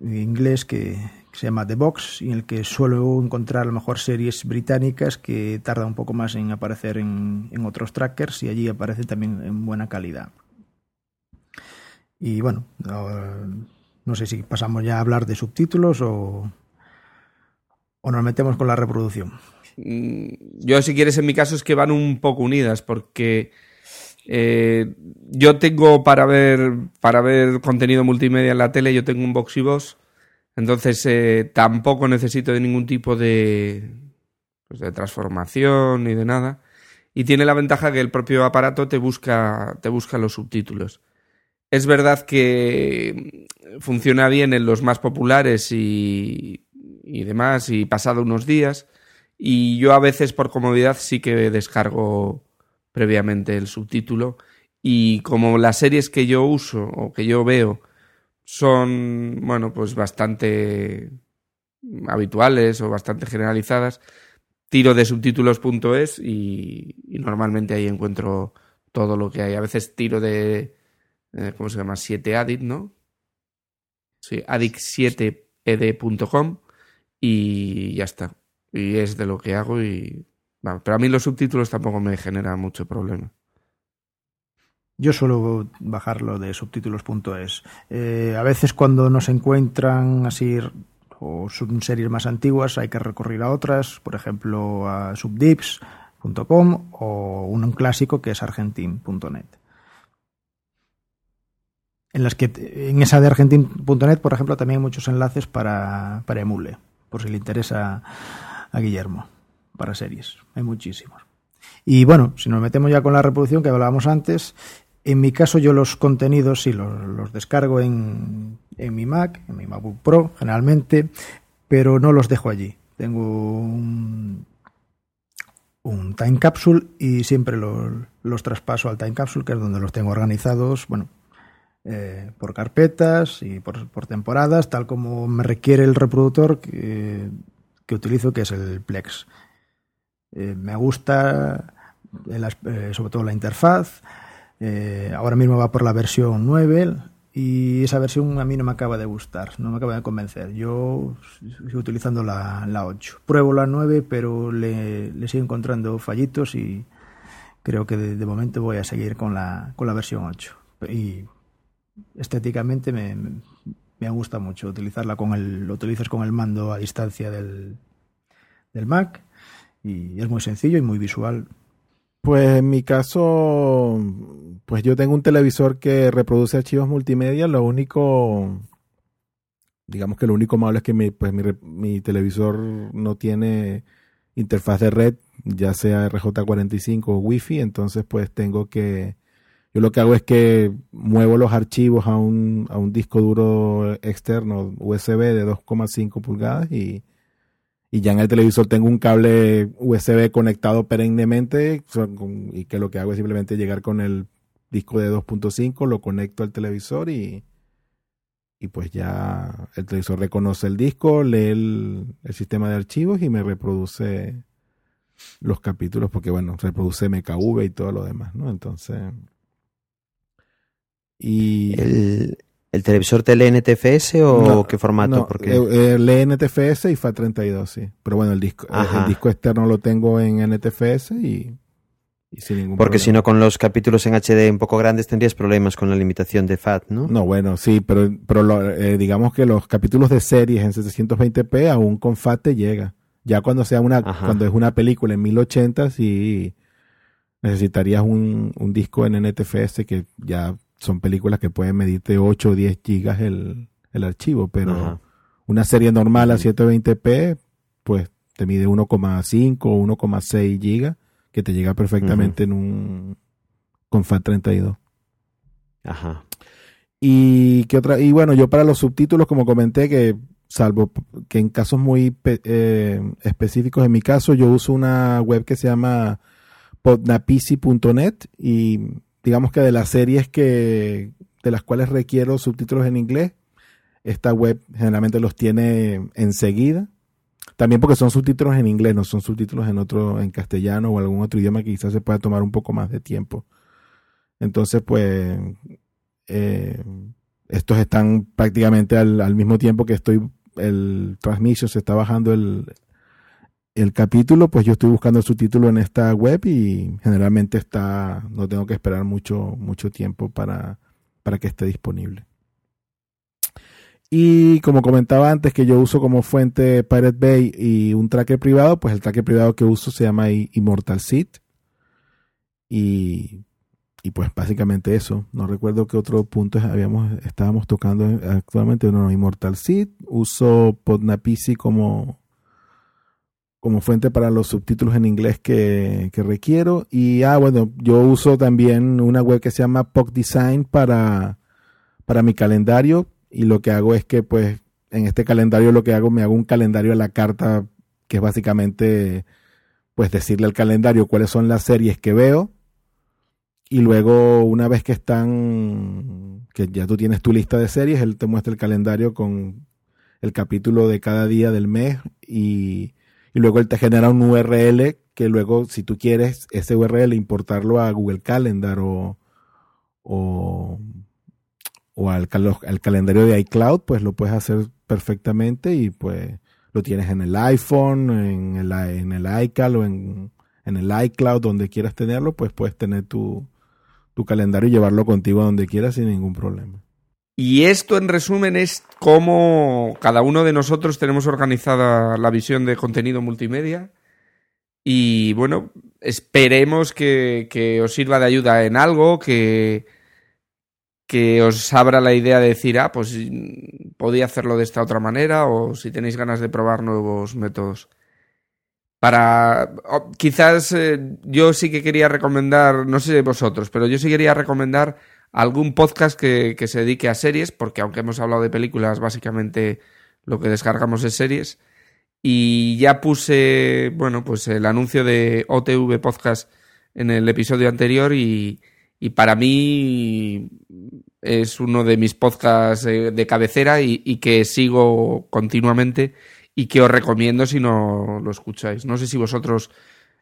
inglés que, se llama The Box, y en el que suelo encontrar a lo mejor series británicas que tarda un poco más en aparecer en, otros trackers y allí aparece también en buena calidad. Y bueno, no, no sé si pasamos ya a hablar de subtítulos o, o nos metemos con la reproducción? Yo, si quieres, en mi caso es que van un poco unidas, porque eh, yo tengo para ver, para ver contenido multimedia en la tele, yo tengo un box, entonces eh, tampoco necesito de ningún tipo de, pues de transformación ni de nada. Y tiene la ventaja que el propio aparato te busca, te busca los subtítulos. Es verdad que funciona bien en los más populares y, y demás, y pasado unos días. Y yo a veces por comodidad sí que descargo previamente el subtítulo. Y como las series que yo uso o que yo veo son, bueno, pues bastante habituales o bastante generalizadas, tiro de subtítulos.es y, y normalmente ahí encuentro todo lo que hay. A veces tiro de, eh, ¿cómo se llama? 7addict, ¿no? Sí, addict7ed.com y ya está. Y es de lo que hago y... Pero a mí los subtítulos tampoco me generan mucho problema. Yo suelo bajarlo de subtítulos.es. Eh, a veces cuando no se encuentran así o son series más antiguas hay que recurrir a otras, por ejemplo a subdips.com o un clásico que es argentin.net en las que en esa de argentin.net, por ejemplo, también hay muchos enlaces para, para Emule, por si le interesa a Guillermo, para series. Hay muchísimos. Y bueno, si nos metemos ya con la reproducción que hablábamos antes, en mi caso yo los contenidos sí los, los descargo en, en, mi Mac, en mi MacBook Pro generalmente, pero no los dejo allí. Tengo un, time capsule y siempre los, los traspaso al time capsule, que es donde los tengo organizados, bueno, eh, por carpetas y por, por, temporadas, tal como me requiere el reproductor que, que utilizo, que es el Plex. Eh, me gusta eh, sobre todo la interfaz. Eh, ahora mismo va por la versión 9 y esa versión a mí no me acaba de gustar, no me acaba de convencer. Yo sigo utilizando la, la 8. Pruebo la 9, pero le, le, sigo encontrando fallitos y creo que de, de momento voy a seguir con la, con la versión 8. Y estéticamente me, me gusta mucho utilizarla con el, lo utilizas con el mando a distancia del, del Mac y es muy sencillo y muy visual. Pues en mi caso, pues yo tengo un televisor que reproduce archivos multimedia. Lo único, digamos que lo único malo es que mi, pues mi, mi televisor no tiene interfaz de red, ya sea RJ45 o Wi-Fi, entonces pues tengo que yo lo que hago es que muevo los archivos a un, a un disco duro externo USB de 2,5 pulgadas y, y ya en el televisor tengo un cable USB conectado perennemente y que lo que hago es simplemente llegar con el disco de 2.5, lo conecto al televisor y, y pues ya el televisor reconoce el disco, lee el, el sistema de archivos y me reproduce los capítulos porque bueno, reproduce MKV y todo lo demás, ¿no? Entonces y ¿El, el televisor te lee NTFS o No, qué formato? no, Porque eh, eh, lee NTFS y FAT32, sí. Pero bueno, el disco, el, el disco externo lo tengo en NTFS y, y sin ningún porque si no con los capítulos en HD un poco grandes tendrías problemas con la limitación de FAT, ¿no? No, bueno, sí, pero, pero lo- eh, digamos que los capítulos de series en 720p aún con FAT te llega. Ya cuando sea una, Ajá. cuando es una película en 1080 sí necesitarías un, un disco en NTFS que ya son películas que pueden medirte 8 o 10 gigas el, el archivo, pero Ajá. una serie normal a Ujú. 720p pues te mide 1,5 o 1,6 gigas que te llega perfectamente en un con FAT32. Ajá. Y qué otra y bueno, yo para los subtítulos como comenté que salvo que en casos muy eh, específicos en mi caso yo uso una web que se llama podnapici.net y digamos que de las series que de las cuales requiero subtítulos en inglés esta web generalmente los tiene enseguida. También porque son subtítulos en inglés no son subtítulos en otro en castellano o algún otro idioma que quizás se pueda tomar un poco más de tiempo. Entonces pues eh, estos están prácticamente al, al, mismo tiempo que estoy el transmission se está bajando el, el capítulo pues yo estoy buscando el subtítulo en esta web y generalmente está no tengo que esperar mucho mucho tiempo para para que esté disponible y como comentaba antes que yo uso como fuente Pirate Bay y un tracker privado pues el tracker privado que uso se llama Immortal Seed y y pues básicamente eso. No recuerdo qué otro punto habíamos, estábamos tocando actualmente. No, no, Immortal Seed. Uso Podnapici como, como fuente para los subtítulos en inglés que, que, requiero. Y ah, bueno, yo uso también una web que se llama POC Design para, para mi calendario. Y lo que hago es que, pues, en este calendario lo que hago, me hago un calendario a la carta, que es básicamente, pues, decirle al calendario cuáles son las series que veo y luego una vez que están, que ya tú tienes tu lista de series, él te muestra el calendario con el capítulo de cada día del mes y, y luego él te genera un URL que luego si tú quieres ese URL importarlo a Google Calendar o, o, o al, al calendario de iCloud, pues lo puedes hacer perfectamente y pues lo tienes en el iPhone, en el, en el iCal o en, en el iCloud, donde quieras tenerlo, pues puedes tener tu, tu calendario y llevarlo contigo donde quieras sin ningún problema. Y esto, en resumen, es cómo cada uno de nosotros tenemos organizada la visión de contenido multimedia. Y bueno, esperemos que, os sirva de ayuda en algo, que, que os abra la idea de decir, ah, pues podía hacerlo de esta otra manera, o si tenéis ganas de probar nuevos métodos. Para. quizás eh, yo sí que quería recomendar, no sé vosotros, pero yo sí quería recomendar algún podcast que, se dedique a series, porque aunque hemos hablado de películas, básicamente lo que descargamos es series. Y ya puse, bueno, pues el anuncio de OTV Podcast en el episodio anterior y, y para mí es uno de mis podcasts eh, de cabecera y, que sigo continuamente y que os recomiendo si no lo escucháis. No sé si vosotros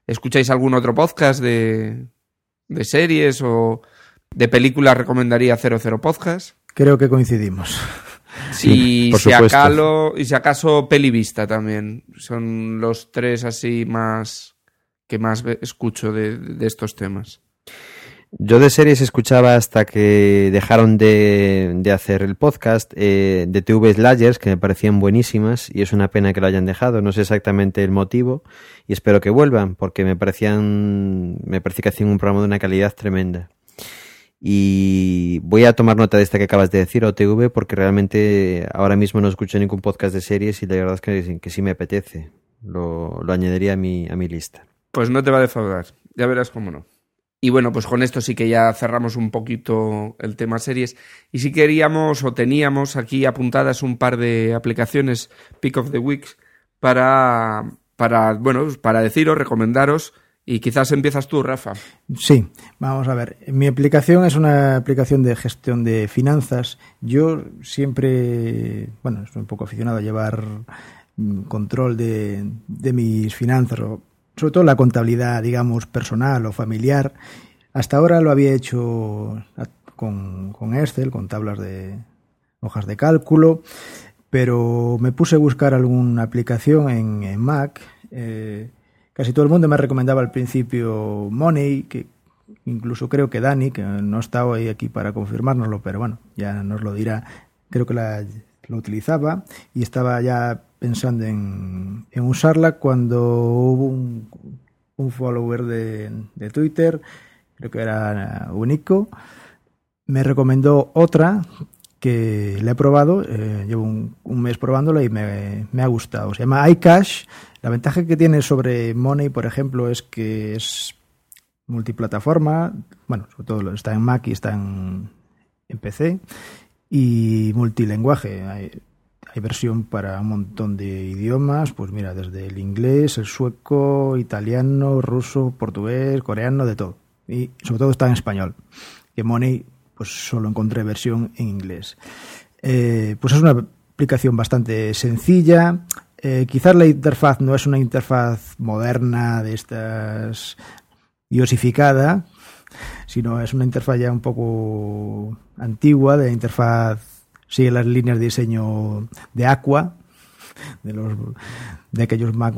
escucháis algún otro podcast de, de series o de películas recomendaría 00 Podcast. Creo que coincidimos. Sí, y, si acaso, y si acaso Pelivista también. Son los tres así más que más escucho de, de estos temas. Yo de series escuchaba hasta que dejaron de, de hacer el podcast eh, de TV Slayers, que me parecían buenísimas, y es una pena que lo hayan dejado. No sé exactamente el motivo, y espero que vuelvan, porque me parecían, me parece que hacían un programa de una calidad tremenda. Y voy a tomar nota de esta que acabas de decir, OTV, porque realmente ahora mismo no escucho ningún podcast de series y la verdad es que, que sí me apetece. Lo, lo añadiría a mi, a mi lista. Pues no te va a defraudar, ya verás cómo no. Y bueno, pues con esto sí que ya cerramos un poquito el tema series. Y si queríamos o teníamos aquí apuntadas un par de aplicaciones Pick of the Weeks para, para, bueno, para deciros, recomendaros. Y quizás empiezas tú, Rafa. Sí, vamos a ver. Mi aplicación es una aplicación de gestión de finanzas. Yo siempre, bueno, soy un poco aficionado a llevar control de, mis finanzas sobre todo la contabilidad, digamos, personal o familiar. Hasta ahora lo había hecho con, con Excel, con tablas de hojas de cálculo, pero me puse a buscar alguna aplicación en, Mac. Eh, casi todo el mundo me recomendaba al principio Money, que incluso creo que Dani, que no está hoy aquí para confirmárnoslo, pero bueno, ya nos lo dirá, creo que la, lo utilizaba y estaba ya pensando en, en usarla cuando hubo un, un follower de, de, Twitter, creo que era único, me recomendó otra que la he probado, eh, llevo un, mes probándola y me, ha gustado. Se llama iCash. La ventaja que tiene sobre Money, por ejemplo, es que es multiplataforma, bueno, sobre todo está en Mac y está en, en PC, y multilenguaje. Hay, hay versión para un montón de idiomas, pues mira, desde el inglés, el sueco, italiano, ruso, portugués, coreano, de todo. Y sobre todo está en español. Que Money, pues solo encontré versión en inglés. Eh, pues es una aplicación bastante sencilla. Eh, quizás la interfaz no es una interfaz moderna de estas iosificada, sino es una interfaz ya un poco antigua, de interfaz sigue las líneas de diseño de Aqua, de, los, de aquellos Mac,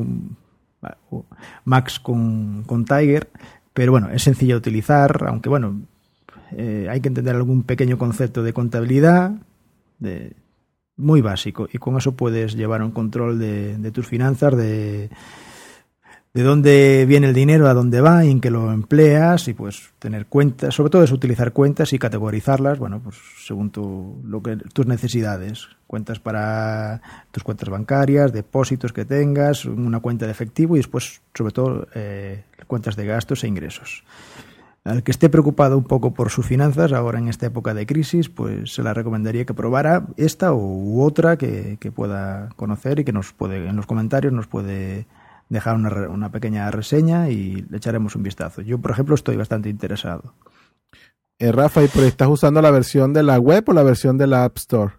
Macs con, con Tiger, pero bueno, es sencillo de utilizar, aunque bueno, eh, hay que entender algún pequeño concepto de contabilidad, de, muy básico, y con eso puedes llevar un control de, de tus finanzas, de de dónde viene el dinero, a dónde va, y en qué lo empleas y pues tener cuentas, sobre todo es utilizar cuentas y categorizarlas, bueno, pues según tu, lo que, tus necesidades, cuentas para tus cuentas bancarias, depósitos que tengas, una cuenta de efectivo y después sobre todo eh, cuentas de gastos e ingresos. Al que esté preocupado un poco por sus finanzas ahora en esta época de crisis, pues se la recomendaría que probara esta u otra que, que pueda conocer y que nos puede en los comentarios nos puede dejar una, una pequeña reseña y le echaremos un vistazo. Yo, por ejemplo, estoy bastante interesado. Eh, Rafa, ¿y estás usando la versión de la web o la versión de la App Store?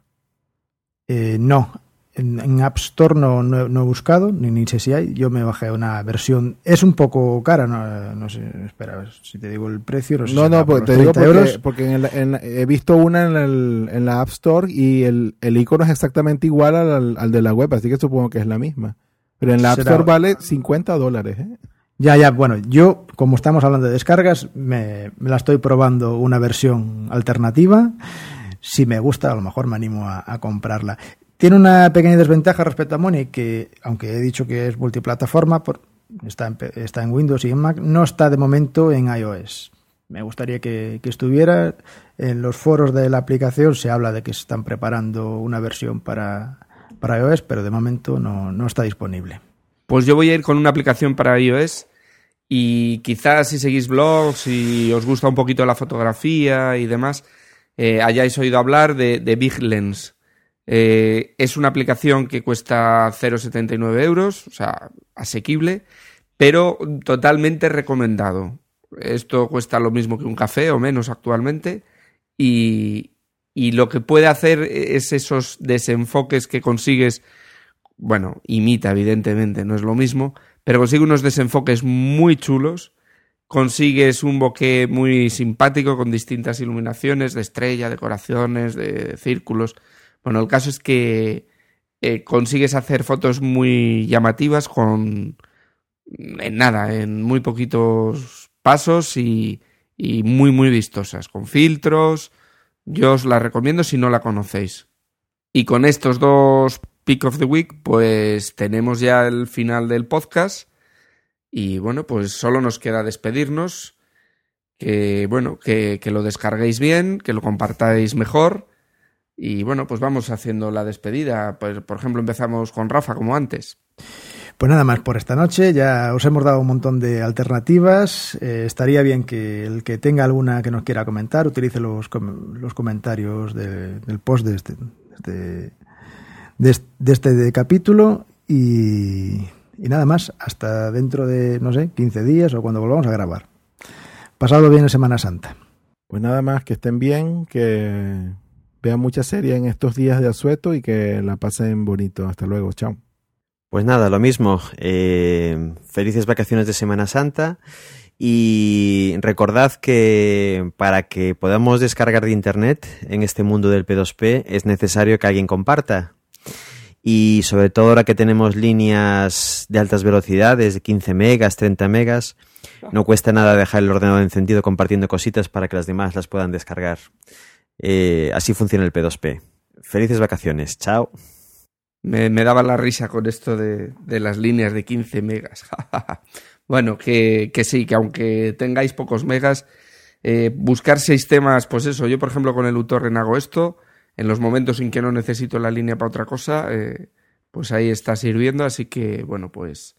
Eh, no, En, en App Store no, no, no he buscado, ni, ni sé si hay. Yo me bajé una versión. Es un poco cara, no, no sé. Espera, si te digo el precio. No, sé No, si no, pues te los digo 30 porque, euros. porque en la- he visto una en, el- en la App Store y el, el icono es exactamente igual al, al- al de la web, así que supongo que es la misma. Pero en la App Será- Store vale 50 dólares. ¿eh? Ya, ya, bueno, yo, como estamos hablando de descargas, me, me la estoy probando una versión alternativa. Si me gusta, a lo mejor me animo a, a comprarla. Tiene una pequeña desventaja respecto a Money, que aunque he dicho que es multiplataforma, está, en, Windows y en Mac, no está de momento en iOS. Me gustaría que, que estuviera. En los foros de la aplicación se habla de que se están preparando una versión para, para iOS, pero de momento no, no está disponible. Pues yo voy a ir con una aplicación para iOS y quizás si seguís blogs y os gusta un poquito la fotografía y demás, eh, hayáis oído hablar de, de Big Lens. Eh, es una aplicación que cuesta 0,79 euros, o sea, asequible, pero totalmente recomendado. Esto cuesta lo mismo que un café o menos actualmente y, y lo que puede hacer es esos desenfoques que consigues bueno, imita evidentemente, no es lo mismo, pero consigue unos desenfoques muy chulos, consigues un bokeh muy simpático con distintas iluminaciones de estrella, decoraciones, de círculos. Bueno, el caso es que eh, consigues hacer fotos muy llamativas con en nada, en muy poquitos pasos y, muy muy vistosas, con filtros. Yo os la recomiendo si no la conocéis. Y con estos dos Pick of the Week, pues tenemos ya el final del podcast. Y bueno, pues solo nos queda despedirnos. Que bueno, que, que lo descarguéis bien, que lo compartáis mejor. Y bueno, pues vamos haciendo la despedida. Pues, por ejemplo, empezamos con Rafa, como antes. Pues nada más por esta noche, ya os hemos dado un montón de alternativas. Eh, estaría bien que el que tenga alguna que nos quiera comentar utilice los, com- los comentarios de- del post de este, de, de este, de este capítulo y, y nada más, hasta dentro de, no sé, 15 días o cuando volvamos a grabar. Pasado bien en Semana Santa. Pues nada más, que estén bien, que vean mucha serie en estos días de asueto y que la pasen bonito. Hasta luego, chao. Pues nada, lo mismo. eh, felices vacaciones de Semana Santa. Y recordad que para que podamos descargar de Internet en este mundo del P2P es necesario que alguien comparta. Y sobre todo ahora que tenemos líneas de altas velocidades, de 15 megas, 30 megas, no cuesta nada dejar el ordenador encendido compartiendo cositas para que las demás las puedan descargar. Eh, así funciona el P2P. Felices vacaciones. Chao. Me, daba la risa con esto de, las líneas de 15 megas. *laughs* bueno, que, sí, que aunque tengáis pocos megas, eh, buscar sistemas, pues eso, yo por ejemplo con el uTorrent hago esto, en los momentos en que no necesito la línea para otra cosa, eh, pues ahí está sirviendo, así que bueno, pues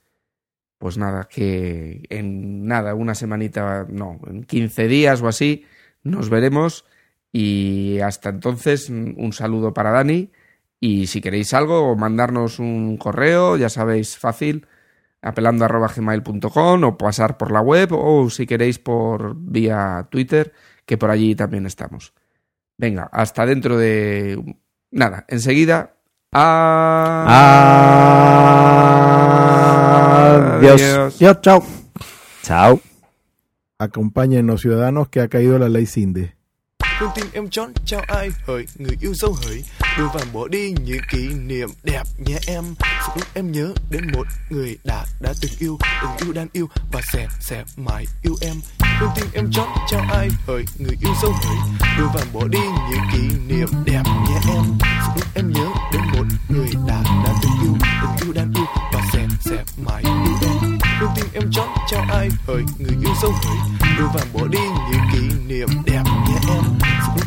pues nada, que en nada, una semanita, no, en 15 días o así, nos veremos y hasta entonces un saludo para Dani. Y si queréis algo, mandarnos un correo, ya sabéis, fácil, apelando arroba gmail.com o pasar por la web o si queréis por vía Twitter, que por allí también estamos. Venga, hasta dentro de... Nada, enseguida... Adiós. Yo, chao. Chao. Acompañen los ciudadanos que ha caído la ley Cinde. Con tim em chọn cho ai hỡi, người yêu dấu hỡi. Đưa vàng bỏ đi những kỷ niệm đẹp nhé em. Sự lúc em nhớ đến một người đã đã từng yêu từng yêu đang yêu và sẽ sẽ mãi yêu em. Con tim em chọn cho ai hỡi, người yêu dấu hỡi. Đưa vàng bỏ đi những kỷ niệm đẹp nhé em. Sự lúc em nhớ đến một người đã đã từng yêu từng yêu đang yêu và sẽ sẽ mãi yêu em. Con tim em chọn cho ai hỡi, người yêu dấu hỡi. Đưa vàng bỏ đi những kỷ niệm đẹp nhé em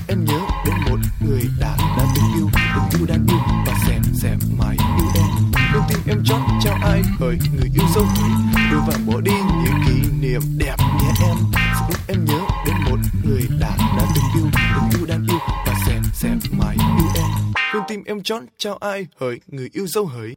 em nhớ đến một người đã đã từng yêu từng yêu đang yêu và sẽ sẽ mãi yêu em. Đầu tiên em chót trao ai hỡi người yêu dấu hỡi đưa và bỏ đi những kỷ niệm đẹp nhé em. Sẽ lúc em nhớ đến một người đã đã từng yêu từng yêu đang yêu và sẽ sẽ mãi yêu em. Con tim em chót trao ai hỡi người yêu dấu hỡi.